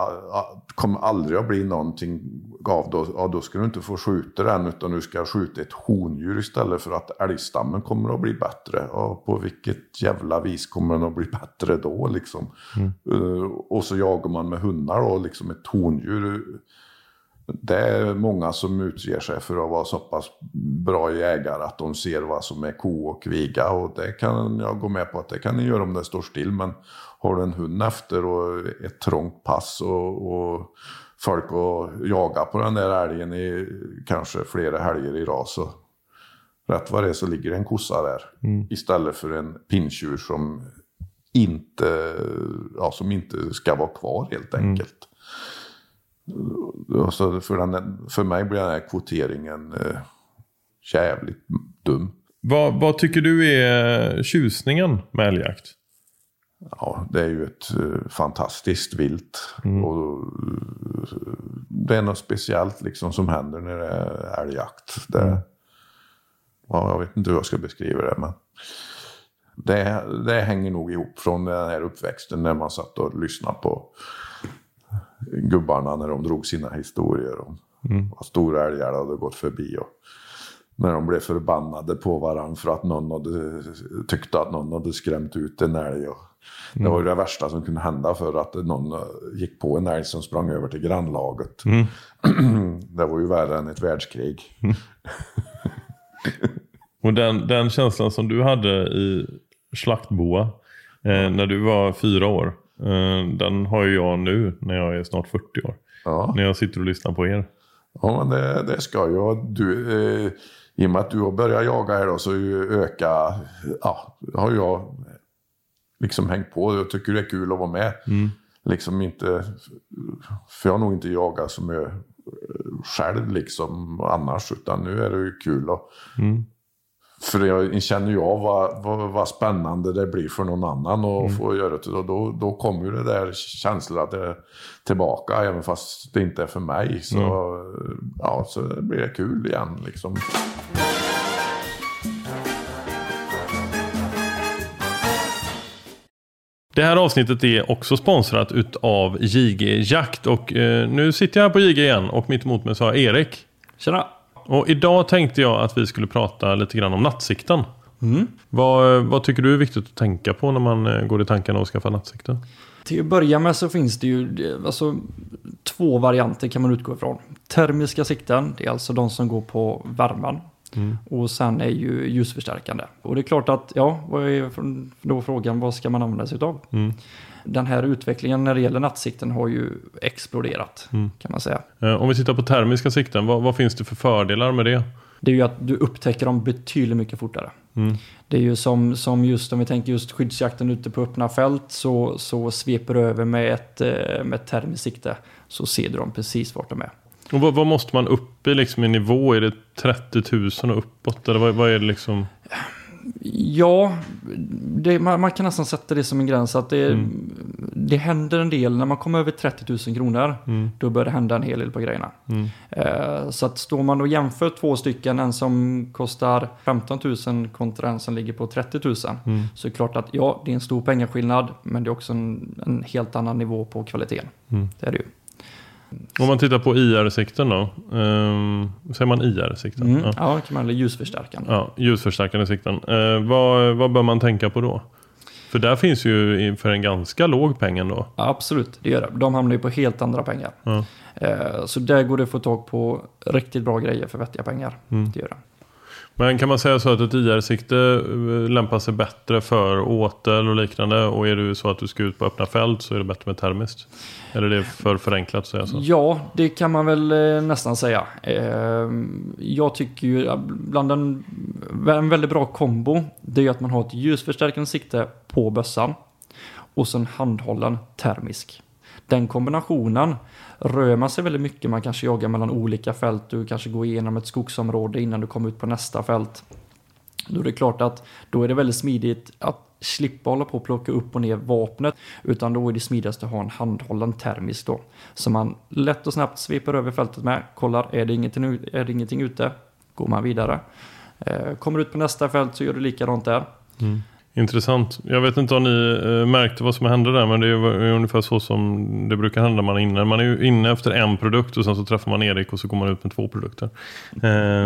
C: kommer aldrig att bli någonting av. Då, ja, då ska du inte få skjuta den utan du ska skjuta ett hondjur istället för att älgstammen kommer att bli bättre. Och på vilket jävla vis kommer den att bli bättre då liksom? Mm. Uh, och så jagar man med hundar då, liksom ett hondjur det är många som utger sig för att vara så pass bra jägare att de ser vad som är ko och kviga. Och det kan jag gå med på att det kan ni göra om det står still. Men har du en hund efter och ett trångt pass och, och folk att jaga på den där älgen i kanske flera helger i rad så rätt vad det är så ligger en kossa där. Mm. Istället för en pinntjur som inte, ja, som inte ska vara kvar helt mm. enkelt. Mm. Alltså för, den, för mig blir den här kvoteringen eh, jävligt dum.
B: Vad, vad tycker du är tjusningen med älgjakt?
C: Ja, det är ju ett uh, fantastiskt vilt. Mm. Och, uh, det är något speciellt liksom som händer när det är älgjakt. Det, mm. ja, jag vet inte hur jag ska beskriva det. Men det, det hänger nog ihop från den här uppväxten när man satt och lyssnade på gubbarna när de drog sina historier om mm. vad stora älgar hade gått förbi. Och när de blev förbannade på varandra för att någon hade, tyckte att någon hade skrämt ut en älg. Och det var ju det värsta som kunde hända för att någon gick på en älg som sprang över till grannlaget. Mm. [CLEARS THROAT] det var ju värre än ett världskrig. Mm.
B: och den, den känslan som du hade i slaktboa eh, när du var fyra år. Eh, den har ju jag nu när jag är snart 40 år. Ja. När jag sitter och lyssnar på er.
C: Ja, men det, det ska jag. Du, eh, I och med att du har börjat jaga här då så öka, ja, har jag liksom hängt på. Jag tycker det är kul att vara med. Mm. Liksom inte, för jag har nog inte jagat så mycket själv liksom annars. Utan nu är det ju kul att mm. För jag känner ju av vad, vad, vad, spännande det blir för någon annan att mm. få göra det. Och då, då kommer ju det där känslan att det är tillbaka även fast det inte är för mig. Så, mm. ja, så blir det kul igen liksom.
B: Det här avsnittet är också sponsrat utav JG Jakt och eh, nu sitter jag här på JG igen och mitt emot mig så har Erik.
D: Tjena!
B: Och idag tänkte jag att vi skulle prata lite grann om nattsikten. Mm. Vad, vad tycker du är viktigt att tänka på när man eh, går i tankarna och skaffar nattsikten?
D: Till att börja med så finns det ju alltså, två varianter kan man utgå ifrån. Termiska sikten, det är alltså de som går på värmen. Mm. Och sen är ju ljusförstärkande. Och det är klart att, ja, vad är då frågan, vad ska man använda sig av? Mm den här utvecklingen när det gäller nattsikten har ju exploderat mm. kan man säga.
B: Eh, om vi tittar på termiska sikten, vad, vad, finns det för fördelar med det?
D: Det är ju att du upptäcker dem betydligt mycket fortare. Mm. Det är ju som, som just om vi tänker just skyddsjakten ute på öppna fält så, så sveper du över med ett, eh, med ett termiskt sikte så ser du dem precis vart de är.
B: Och vad, vad, måste man upp i liksom i nivå? Är det 30 000 och uppåt? Eller vad, vad är det liksom?
D: Ja, det, man, man, kan nästan sätta det som en gräns. att det, mm. det händer en del. När man kommer över 30 000 kronor, mm. då börjar det hända en hel del på grejerna. Mm. Eh, så att står man och jämför två stycken, en som kostar 15 000 kontra en som ligger på 30 000. Mm. Så är det klart att ja, det är en stor pengaskillnad, men det är också en, en helt annan nivå på kvaliteten. Mm. Det är det ju.
B: Om man tittar på IR-sikten då. Um, säger man IR-sikten?
D: Mm, ja. ja, kan man, eller ljusförstärkande.
B: Ja, ljusförstärkande sikten. Uh, vad, vad bör man tänka på då? För där finns ju för en ganska låg peng ändå.
D: Ja, absolut, det gör det. De hamnar ju på helt andra pengar. Ja. Uh, så där går det att få tag på riktigt bra grejer för vettiga pengar. Mm. Det gör det.
B: Men kan man säga så att ett IR-sikte eh, lämpar sig bättre för åtel och liknande? Och är det så att du ska ut på öppna fält så är det bättre med termiskt? Eller är det för förenklat att säga så?
D: Ja, det kan man väl eh, nästan säga. Eh, jag tycker ju bland en, en väldigt bra kombo, det är att man har ett ljusförstärkande sikte på bössan och sen handhållen termisk. Den kombinationen rör man sig väldigt mycket. Man kanske jagar mellan olika fält. Du kanske går igenom ett skogsområde innan du kommer ut på nästa fält. Då är det klart att då är det väldigt smidigt att slippa hålla på och plocka upp och ner vapnet. Utan då är det smidigast att ha en handhållen termisk då. Så man lätt och snabbt sveper över fältet med. Kollar, är det ingenting, är det ingenting ute? Går man vidare. Eh, kommer ut på nästa fält så gör du likadant där.
B: Mm. Intressant. Jag vet inte om ni eh, märkte vad som hände där men det är ungefär så som det brukar hända när man är inne. Man är ju inne efter en produkt och sen så träffar man Erik och så går man ut med två produkter. Eh,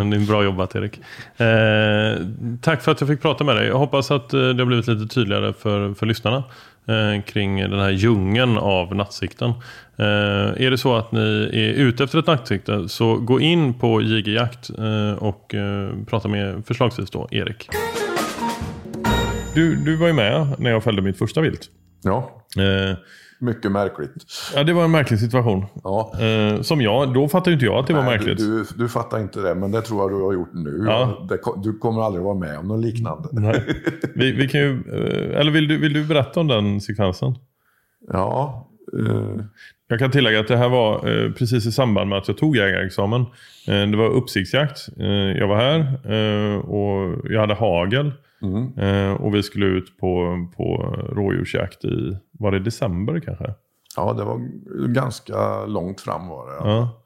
B: det är bra jobbat Erik. Eh, tack för att jag fick prata med dig. Jag hoppas att det har blivit lite tydligare för, för lyssnarna kring den här djungeln av nattsikten. är det så att ni är ute efter ett nattsikte så gå in på JG Jakt och prata med förslagsvis då Erik. Du, du var ju med när jag fällde mitt första vilt.
C: Ja. Eh, Mycket märkligt.
B: Ja, det var en märklig situation.
C: Ja.
B: Eh, som jag, då fattade inte jag att det Nej, var märkligt.
C: Du, du, du fattar inte det, men det tror jag du har gjort nu. Ja. Det, du kommer aldrig vara med om något liknande. Nej.
B: Vi, vi kan ju, eh, eller vill du, vill du berätta om den sekvensen?
C: Ja. Eh.
B: Jag kan tillägga att det här var eh, precis i samband med att jag tog jägarexamen. Eh, det var uppsiktsjakt. jag var här och jag hade hagel. Mm. Eh, och vi skulle ut på, på rådjursjakt i, var det december kanske?
C: Ja, det var ganska långt fram var det. Ja,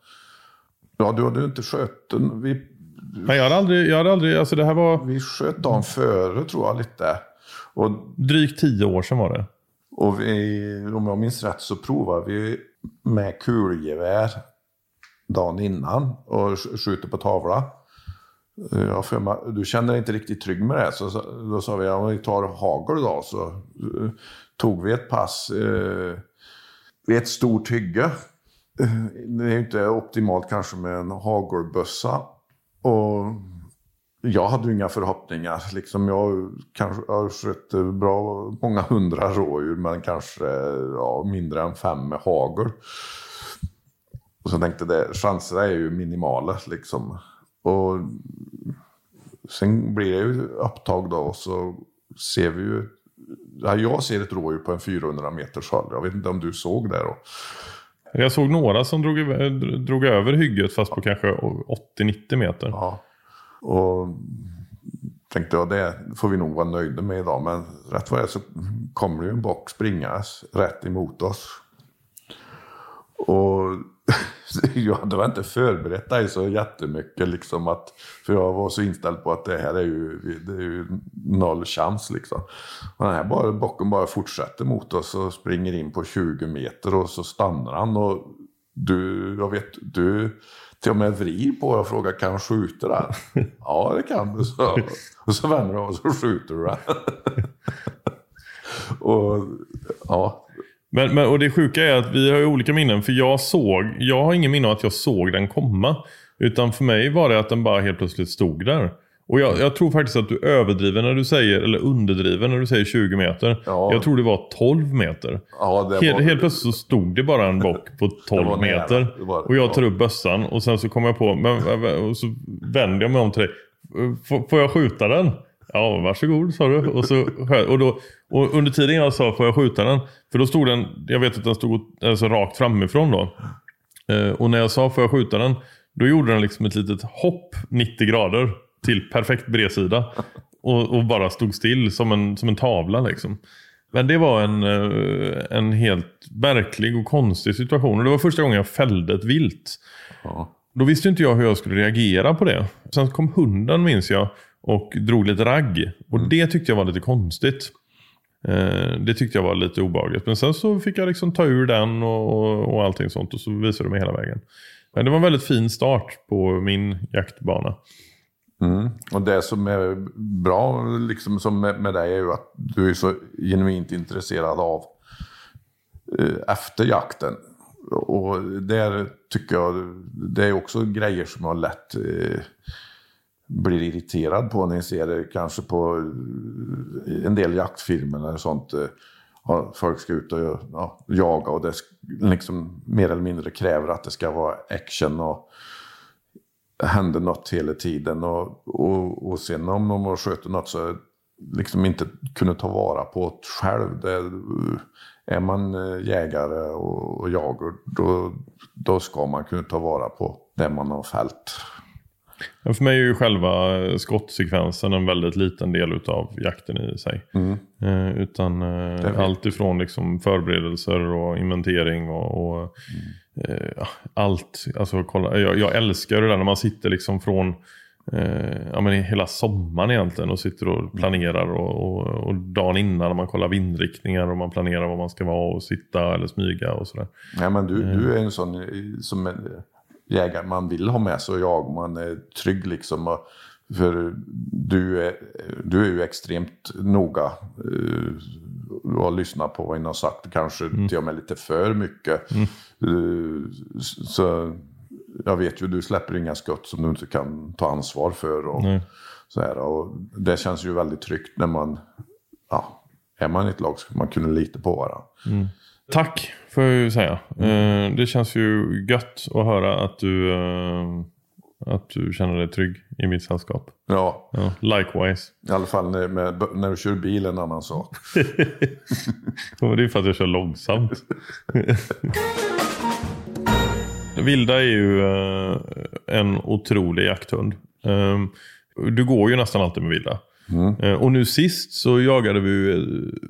C: ja du hade inte skött vi,
B: Nej, jag hade aldrig, jag hade aldrig, alltså det här var...
C: Vi sköt dagen före tror jag lite.
B: Och, Drygt tio år sedan var det.
C: Och vi, om jag minns rätt så provade vi med kulgevär dagen innan och skjuter på tavla. Eh, ja, för man, du känner dig inte riktigt trygg med det. här. så då sa vi, om vi tar hagel då. Så uh, tog vi ett pass uh, vid ett stort hygge. Uh, det är ju inte optimalt kanske med en hagelbössa. Och jag hade ju inga förhoppningar. Liksom jag kanske har skött bra många hundra rådjur men kanske ja, mindre än fem med hagel. Och så tänkte jag, chanserna är ju minimala liksom. Och sen blir det ju upptag då och så ser vi ju, ja, jag ser ett rådjur på en 400 meters håll. Jag vet inte om du såg det då?
B: Jag såg några som drog, drog över hygget fast på kanske 80-90 meter.
C: Ja. Och tänkte jag det får vi nog vara nöjda med idag. Men rätt vad det är så kommer det ju en bock springas rätt emot oss. Och [LAUGHS] [LAUGHS] jag hade inte förberett dig så jättemycket. Liksom att, för jag var så inställd på att det här är ju, det är ju noll chans. Liksom. Och den här bara, bocken bara fortsätter mot oss och springer in på 20 meter och så stannar han. Och du, jag vet, du till och med vrir på och frågar kan jag skjuta den? [LAUGHS] ja det kan du, så. Och så vänder du och så skjuter du den. [LAUGHS] och ja,
B: men, men, och det sjuka är att vi har olika minnen. För jag såg, jag har ingen minne av att jag såg den komma. Utan för mig var det att den bara helt plötsligt stod där. Och jag, jag tror faktiskt att du överdriver när du säger, eller underdriver när du säger 20 meter. Ja. Jag tror det var 12 meter.
C: Ja,
B: det helt, var... helt plötsligt så stod det bara en bock på [LAUGHS] 12 meter. Var, och jag tar upp bössan och sen så kommer jag på, men, och så vänder jag mig om till dig. får jag skjuta den? Ja, varsågod sa du. Och, så, och, då, och under tiden jag sa får jag skjuta den. För då stod den, jag vet att den stod alltså, rakt framifrån då. Eh, och när jag sa får jag skjuta den. Då gjorde den liksom ett litet hopp 90 grader till perfekt bredsida. Och, och bara stod still som en, som en tavla liksom. Men det var en, eh, en helt märklig och konstig situation. Och det var första gången jag fällde ett vilt. Ja. Då visste inte jag hur jag skulle reagera på det. Sen kom hunden minns jag och drog lite ragg. Och mm. det tyckte jag var lite konstigt. Eh, det tyckte jag var lite obehagligt. Men sen så fick jag liksom ta ur den och, och allting sånt. Och så visade de mig hela vägen. Men det var en väldigt fin start på min jaktbana.
C: Mm. Och det som är bra liksom, som med, med dig är ju att du är så genuint intresserad av eh, efter jakten. Och där tycker jag, det är också grejer som har lätt eh, blir irriterad på när jag ser det kanske på eh, en del jaktfilmer eller sånt. Eh, ja, folk ska ut och ja, jaga och det liksom mer eller mindre kräver att det ska vara action och händer något hela tiden. Och, och, och sen om de sköter något så liksom inte kunde ta vara på det själv. Det, eh, är man jägare och, och jagar då, då ska man kunna ta vara på det man har fällt.
B: För mig är ju själva skottsekvensen en väldigt liten del av jakten i sig. Mm. Eh, utan eh, allt ifrån liksom förberedelser och inventering och, och mm. eh, allt. Alltså, kolla, jag, jag, älskar det där när man sitter liksom från eh, ja, men hela sommaren egentligen och sitter och planerar och, och, och dagen innan när man kollar vindriktningar och man planerar var man ska vara och sitta eller smyga och sådär.
C: Ja, men du, du är en sån som jägare man vill ha med sig och jag. Man är trygg liksom. För du är, du är ju extremt noga uh, och lyssnar på vad ni har sagt. Kanske mm. till och med lite för mycket. Mm. Uh, så jag vet ju, du släpper inga skott som du inte kan ta ansvar för. Och, mm. så här, och det känns ju väldigt tryggt när man, ja, är man i ett lag ska man kunna lita på varandra.
B: Mm. Tack får jag ju säga. Mm. det känns ju gött att höra att du, eh, att du känner dig trygg i mitt sällskap.
C: Ja.
B: ja likewise.
C: I alla fall när, med, när du kör bil en annan sak. [LAUGHS]
B: det är för att jag kör långsamt. [LAUGHS] Vilda är ju eh, en otrolig jakthund. Du går ju nästan alltid med vilda. Mm. Eh, och nu sist så jagade vi eh,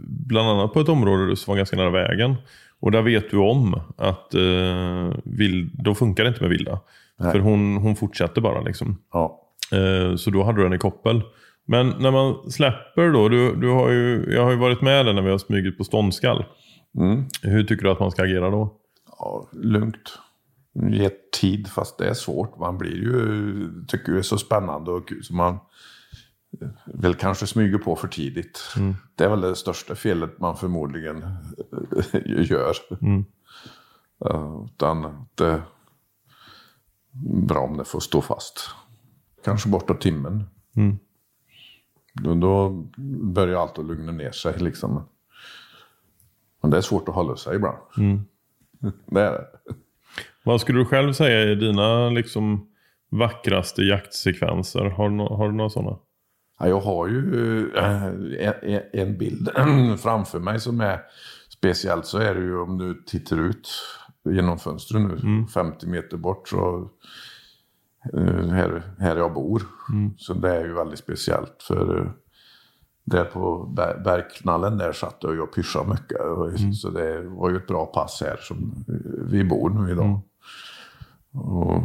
B: bland annat på ett område som var ganska nära vägen. Och där vet du om att eh, vild, då funkar det inte med vilda. Nej. För hon, hon fortsätter bara liksom.
C: Ja.
B: Eh, så då hade du den i koppel. Men när man släpper då, du, du har ju, jag har ju varit med dig när vi har smugit på ståndskall. Mm. Hur tycker du att man ska agera då?
C: Ja, lugnt. Ge tid, fast det är svårt. Man blir ju, tycker det är så spännande och kul. Så man, väl kanske smyger på för tidigt. Mm. Det är väl det största felet man förmodligen gör. Mm. Uh, utan det är bra om det får stå fast. Kanske bortåt timmen. Mm. Då, då börjar allt att lugna ner sig liksom. Men det är svårt att hålla sig ibland. Mm. [LAUGHS] det är det.
B: Vad skulle du själv säga är dina liksom vackraste jaktsekvenser? Har du, har du några sådana?
C: Ja, jag har ju äh, en bild [CLEARS THROAT] framför mig som är speciellt så är det ju om du tittar ut genom fönstret nu, mm. 50 meter bort så äh, här, här jag bor. Mm. Så det är ju väldigt speciellt för äh, där på bergknallen där satt jag och pyschade mycket. Mm. Så det var ju ett bra pass här som vi bor nu idag. Mm. Och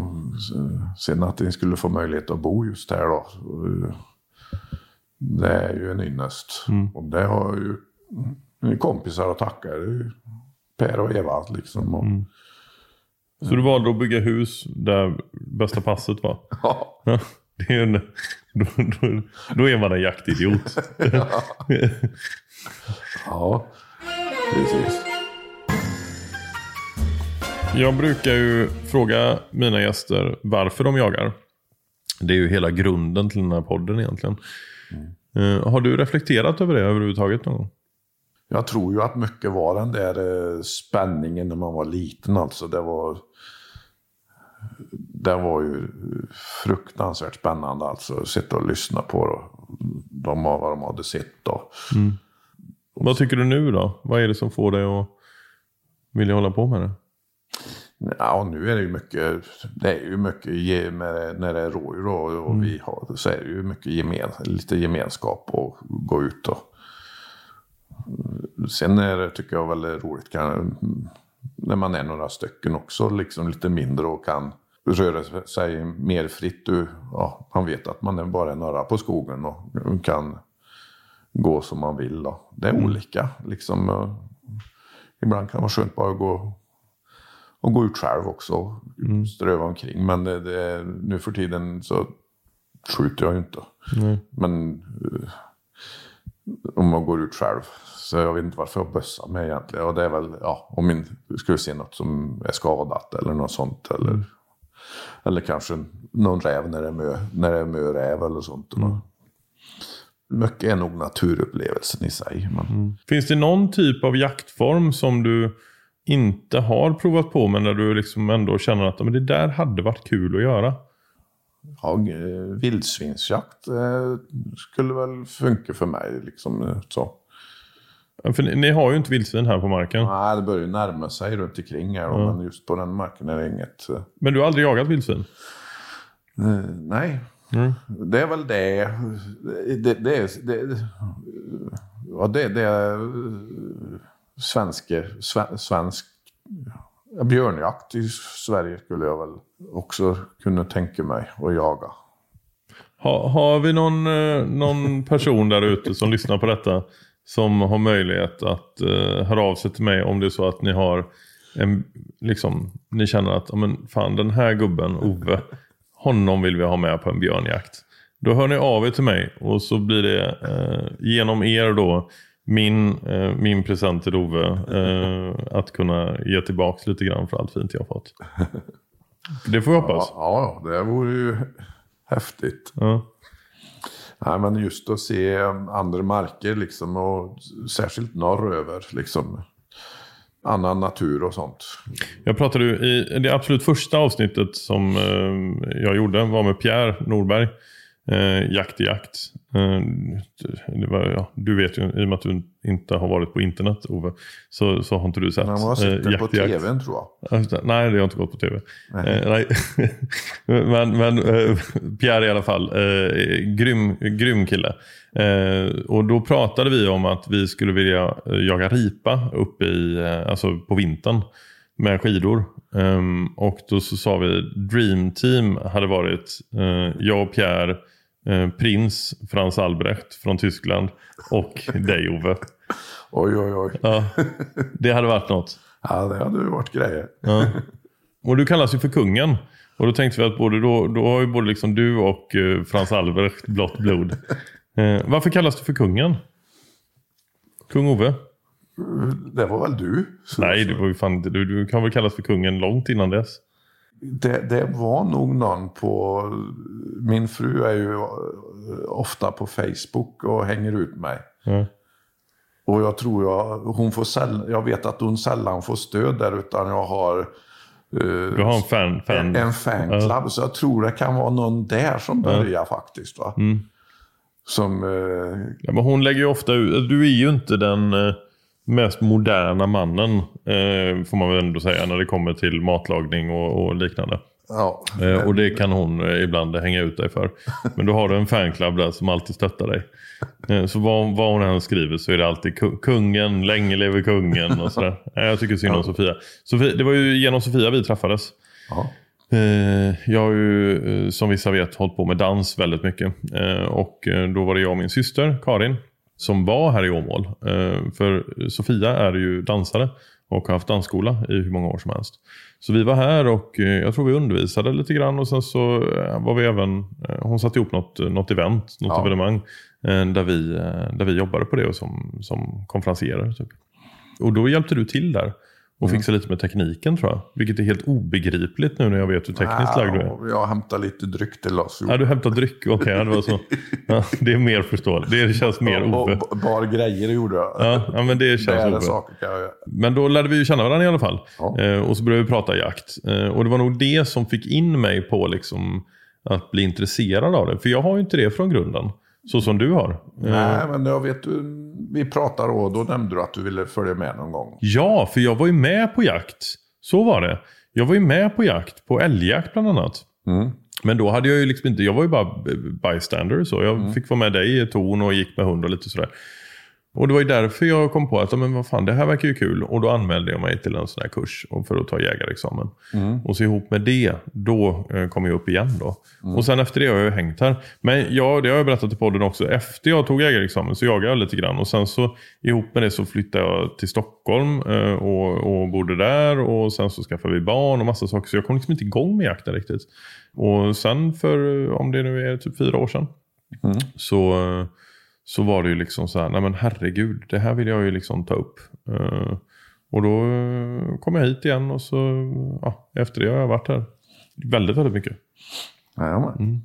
C: sen att ni skulle få möjlighet att bo just här då. Det är ju en ynnest. Mm. Och det har ju kompisar att tacka. Per och Eva liksom. Och, mm.
B: Så du valde att bygga hus där bästa passet var? [LAUGHS]
C: Ja.
B: det är en, då, då, då, är man en jaktidiot.
C: ja. [LAUGHS] ja, precis.
B: Jag brukar ju fråga mina gäster varför de jagar. Det är ju hela grunden till den här podden egentligen. Mm. har du reflekterat över det överhuvudtaget någon gång?
C: Jag tror ju att mycket var den där eh, spänningen när man var liten. Alltså det var, det var ju fruktansvärt spännande alltså. att Sitta och lyssna på de, vad de hade sett. Då. Mm.
B: Vad tycker du nu då? Vad är det som får dig att vilja hålla på med det?
C: Ja, nu är det ju mycket, det är ju mycket när det är rådjur och, mm. vi har så är det ju mycket gemen, lite gemenskap och gå ut och Sen är det, tycker jag, väldigt roligt kan, när man är några stycken också, liksom lite mindre och kan röra sig mer fritt. Du, ja, man vet att man är bara några på skogen och kan gå som man vill. Då. Det är mm. olika. Liksom, ibland kan det vara skönt bara att gå och gå ut själv också. Mm. Ströva omkring. Men det, det, nu för tiden så skjuter jag ju inte. Mm. Men uh, om man går ut själv. Så jag vet inte varför jag bössar mig egentligen. Och det är väl, ja, om jag skulle se något som är skadat eller något sånt. Eller, Eller kanske någon räv när det är mö, när det är mö-räv eller sånt. Mm. Mycket är nog naturupplevelsen i sig. Men... Mm.
B: Finns det någon typ av jaktform som du inte har provat på men där du liksom ändå känner att men det där hade varit kul att göra?
C: Ja, vildsvinsjakt eh, skulle väl funka för mig. Liksom, eh, så.
B: För ni, ni, har ju inte vildsvin här på marken.
C: Nej, det börjar ju närma sig runt omkring här. Mm. Men just på den marken är det inget. Eh.
B: Men du har aldrig jagat vildsvin?
C: Nej. Mm. Det är väl det. Det, det, är, det, ja, det, det är svensk björnjakt i Sverige skulle jag väl också kunna tänka mig att jaga.
B: Ha, har vi någon, eh, någon person där ute som lyssnar på detta som har möjlighet att eh, höra av sig till mig om det är så att ni har en, liksom, ni känner att men fan den här gubben, Ove, honom vill vi ha med på en björnjakt. Då hör ni av er till mig och så blir det eh, genom er då min, uh, min present till Ove att kunna ge tillbaka lite grann för allt fint jag fått. [LAUGHS] Det får vi hoppas.
C: Ja, ja det vore ju häftigt. Ja. Nej, men just att se andra marker liksom och särskilt norröver liksom. Annan natur och sånt.
B: Jag pratade ju i det absolut första avsnittet som eh, jag gjorde var med Pierre Norberg. Eh, jakt i jakt. Eh, var, ja, du vet ju, i och med att du inte har varit på internet Ove, så, så har inte du sett.
C: Man har sett eh, det på tvn tror
B: jag. Nej, det har inte gått på tv. Eh, [LAUGHS] men men eh, Pierre i alla fall, eh, grym, grym kille. Och då pratade vi om att vi skulle vilja jaga ripa uppe i, alltså på vintern med skidor. Um, och då så sa vi Dream Team hade varit jag och Pierre Eh, prins Frans Albrecht från Tyskland och dig Ove.
C: Oj, oj, oj.
B: Ja, det hade varit något.
C: Ja, det hade varit grejer.
B: Ja. Och du kallas ju för kungen. Och då tänkte vi att både då, då har ju både liksom du och uh, Frans Albrecht blått blod. Uh, varför kallas du för kungen? Kung Ove?
C: Det var väl du?
B: Nej, det var ju fan, du, du kan väl kallas för kungen långt innan dess
C: det, det, var nog någon på... Min fru är ju ofta på Facebook och hänger ut mig. Mm. Och jag tror jag, hon får sällan, jag vet att hon sällan får stöd där utan jag har...
B: Uh, du har en fan, fan.
C: En, fanclub. Mm. Så jag tror det kan vara någon där som börjar mm. faktiskt. Va? Mm. Som... Uh,
B: ja, men hon lägger ju ofta ut, du är ju inte den... Mest moderna mannen. Eh, får man väl ändå säga när det kommer till matlagning och, och liknande. Ja. Eh, och det kan hon eh, ibland hänga ut dig för. Men då har du en fanclub där som alltid stöttar dig. Eh, så vad, vad hon än skriver så är det alltid kungen, länge lever kungen och sådär. Jag tycker synd om Sofia. Sofia. Det var ju genom Sofia vi träffades. Ja. Eh, jag har ju eh, som vissa vet hållit på med dans väldigt mycket. Och då var det jag och min syster Karin som var här i Åmål. Eh, för Sofia är ju dansare och har haft dansskola i hur många år som helst. Så vi var här och eh, jag tror vi undervisade lite grann och sen så eh, var vi även, hon satte ihop något, något event, något ja. evenemang där vi, där vi jobbade på det som, som konferenserare. Typ. Och då hjälpte du till där och mm. fixa lite med tekniken tror jag. Vilket är helt obegripligt nu när jag vet hur tekniskt lagd du är.
C: Jag hämtar lite dryck till oss.
B: Ja, du hämtar dryck, okej. Okay, det var så. Ja, det är mer förståeligt. Det känns mer Ove.
C: Bara grejer gjorde jag.
B: Ja, ja men det känns Ove. Saker kan jag göra. Men då lärde vi ju känna varandra i alla fall. Ja. Eh, och så började vi prata jakt. Eh, och det var nog det som fick in mig på liksom, att bli intresserad av det. För jag har ju inte det från grunden. Så som du har.
C: Nej, men jag vet vi pratade och då nämnde du att du ville följa med någon gång.
B: Ja, för jag var ju med på jakt. Så var det. Jag var ju med på jakt, på älgjakt bland annat. Mm. Men då hade jag ju liksom inte, jag var ju bara bystander så. Jag mm. fick vara med dig i ton och gick med hund och lite sådär. Och det var ju därför jag kom på att men vad fan, det här verkar ju kul. Och då anmälde jag mig till en sån här kurs för att ta jägarexamen. Mm. Och så ihop med det, då eh, kom jag upp igen. då. Mm. Och sen efter det har jag hängt här. Men ja, det har jag berättat i podden också. Efter jag tog jägarexamen så jagade jag lite grann. Och sen så ihop med det så flyttade jag till Stockholm eh, och, och bodde där. Och sen så skaffade vi barn och massa saker. Så jag kom liksom inte igång med jakten riktigt. Och sen för, om det nu är typ fyra år sedan. Mm. Så eh, så var det ju liksom så här, nej men herregud, det här vill jag ju liksom ta upp. Uh, och då kom jag hit igen och så, ja, efter det har jag varit här. Väldigt, väldigt mycket.
C: Men.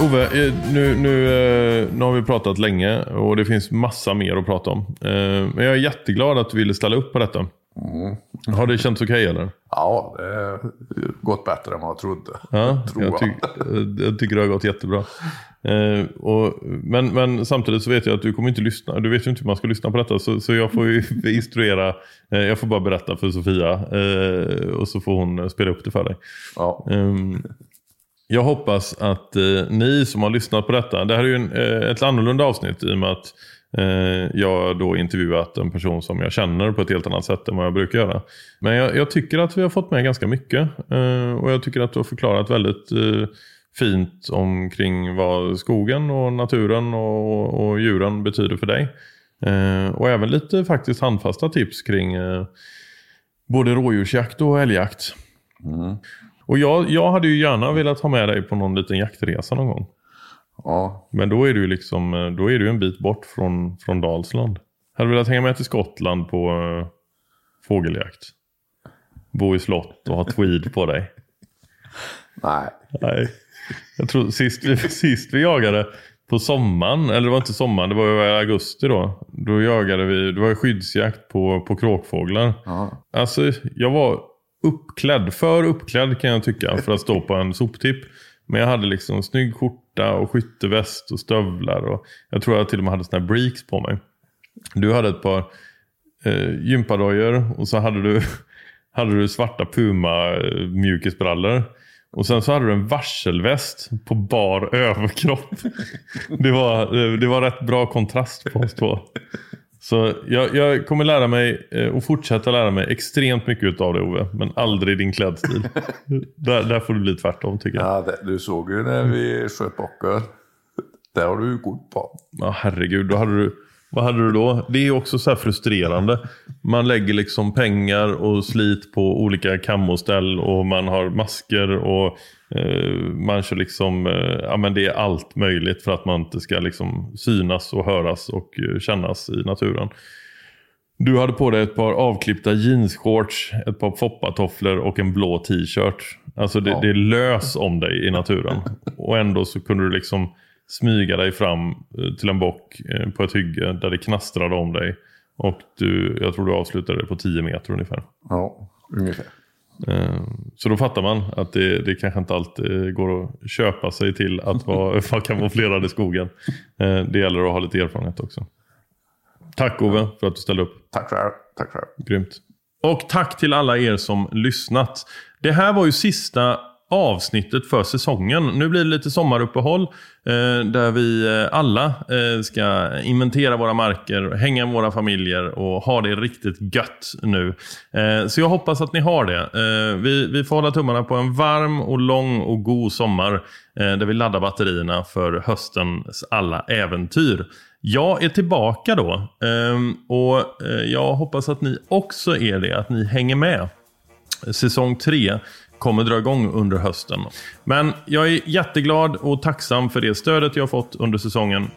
B: Ove, eh, nu, nu, eh, nu har vi pratat länge och det finns massa mer att prata om. Eh, Men jag är jätteglad att du ville ställa upp på detta. Har det känts okej eller?
C: Ja, det har gått bättre än vad jag trodde.
B: Ja,
C: Tror
B: jag,
C: jag.
B: ty- jag tycker det har gått jättebra. Eh, och, men, men samtidigt så vet jag att du kommer inte lyssna. Du vet ju inte hur man ska lyssna på detta. Så, så jag får ju [LAUGHS] instruera. Eh, jag får bara berätta för Sofia. Eh, och så får hon spela upp det för dig.
C: Ja.
B: Ehm, jag hoppas att eh, ni som har lyssnat på detta. Det här är ju en, eh, ett annorlunda avsnitt i och med att eh, jag då intervjuat en person som jag känner på ett helt annat sätt än vad jag brukar göra. Men jag, jag tycker att vi har fått med ganska mycket. Eh, och jag tycker att du har förklarat väldigt eh, fint omkring vad skogen och naturen och, och djuren betyder för dig. Och även lite faktiskt handfasta tips kring både rådjursjakt och älgjakt. Och jag, jag hade ju gärna velat ha med dig på någon liten jaktresa någon gång.
C: Ja.
B: Men då är du liksom, eh, då är du en bit bort från, från Dalsland. Hade du velat hänga med till Skottland på uh, fågeljakt? Bo i slott och ha tweed på dig?
C: Nej.
B: Nej. Jag tror sist vi, [LAUGHS] sist vi jagade på sommaren, eller det var inte sommaren, det var i augusti då. Då jagade vi, det var skyddsjakt på, på kråkfåglar.
C: Ja.
B: Alltså jag var uppklädd, för uppklädd kan jag tycka för att stå på en soptipp. Men jag hade liksom snygg skjorta och skytteväst och stövlar. Och jag tror jag till och med hade såna här breaks på mig. Du hade ett par eh, gympadojor och så hade du, [LAUGHS] hade du svarta Puma eh, mjukisbrallor. Och sen så hade du en varselväst på bar [LAUGHS] överkropp. Det var, eh, det var rätt bra kontrast på oss två. Så jag, jag kommer lära mig eh, och fortsätta lära mig extremt mycket av det Ove. Men aldrig din klädstil. [LAUGHS] där, där får du bli tvärtom tycker jag.
C: Ja, det, du såg ju när vi sköt bockar. Det har du ju god på.
B: Ja, herregud, då hade du, vad hade du då? Det är också så här frustrerande. Man lägger liksom pengar och slit på olika kammoställ och man har masker och eh, man kör liksom, eh, ja men det är allt möjligt för att man inte ska liksom synas och höras och eh, kännas i naturen. Du hade på dig ett par avklippta jeansshorts, ett par foppatofflor och en blå t-shirt. Alltså det,
C: Ja.
B: det är lös om dig i naturen. Och ändå så kunde du liksom smyga dig fram eh, till en bock eh, på ett hygge där det knastrade om dig. Och du, jag tror du avslutade det på 10 meter ungefär.
C: Ja, ungefär.
B: Eh, Så då fattar man att det, det kanske inte alltid går att köpa sig till att [LAUGHS] vara, [LAUGHS] vara kamouflerad i skogen. Det gäller att ha lite erfarenhet också. Tack Ove för att du ställde upp.
C: Tack själv. Tack själv.
B: Grymt. Och tack till alla er som lyssnat. Det här var ju sista avsnittet för säsongen. Nu blir det lite sommaruppehåll eh, där vi eh, alla eh, ska inventera våra marker, hänga med våra familjer och ha det riktigt gött nu. Så jag hoppas att ni har det. Vi, vi får hålla tummarna på en varm och lång och god sommar där vi laddar batterierna för höstens alla äventyr. Jag är tillbaka då ehm, och jag hoppas att ni också är det, att ni hänger med. Säsong 3 kommer dra igång under hösten. Men jag är jätteglad och tacksam för det stödet jag har fått under säsongen.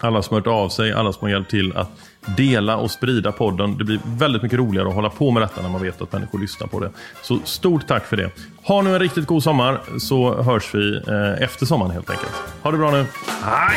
B: Alla som har hört av sig, alla som har hjälpt till att dela och sprida podden. Det blir väldigt mycket roligare att hålla på med detta när man vet att människor lyssnar på det. Så stort tack för det. Ha nu en riktigt god sommar så hörs vi eh, efter sommaren helt enkelt. Ha det bra nu. Hej!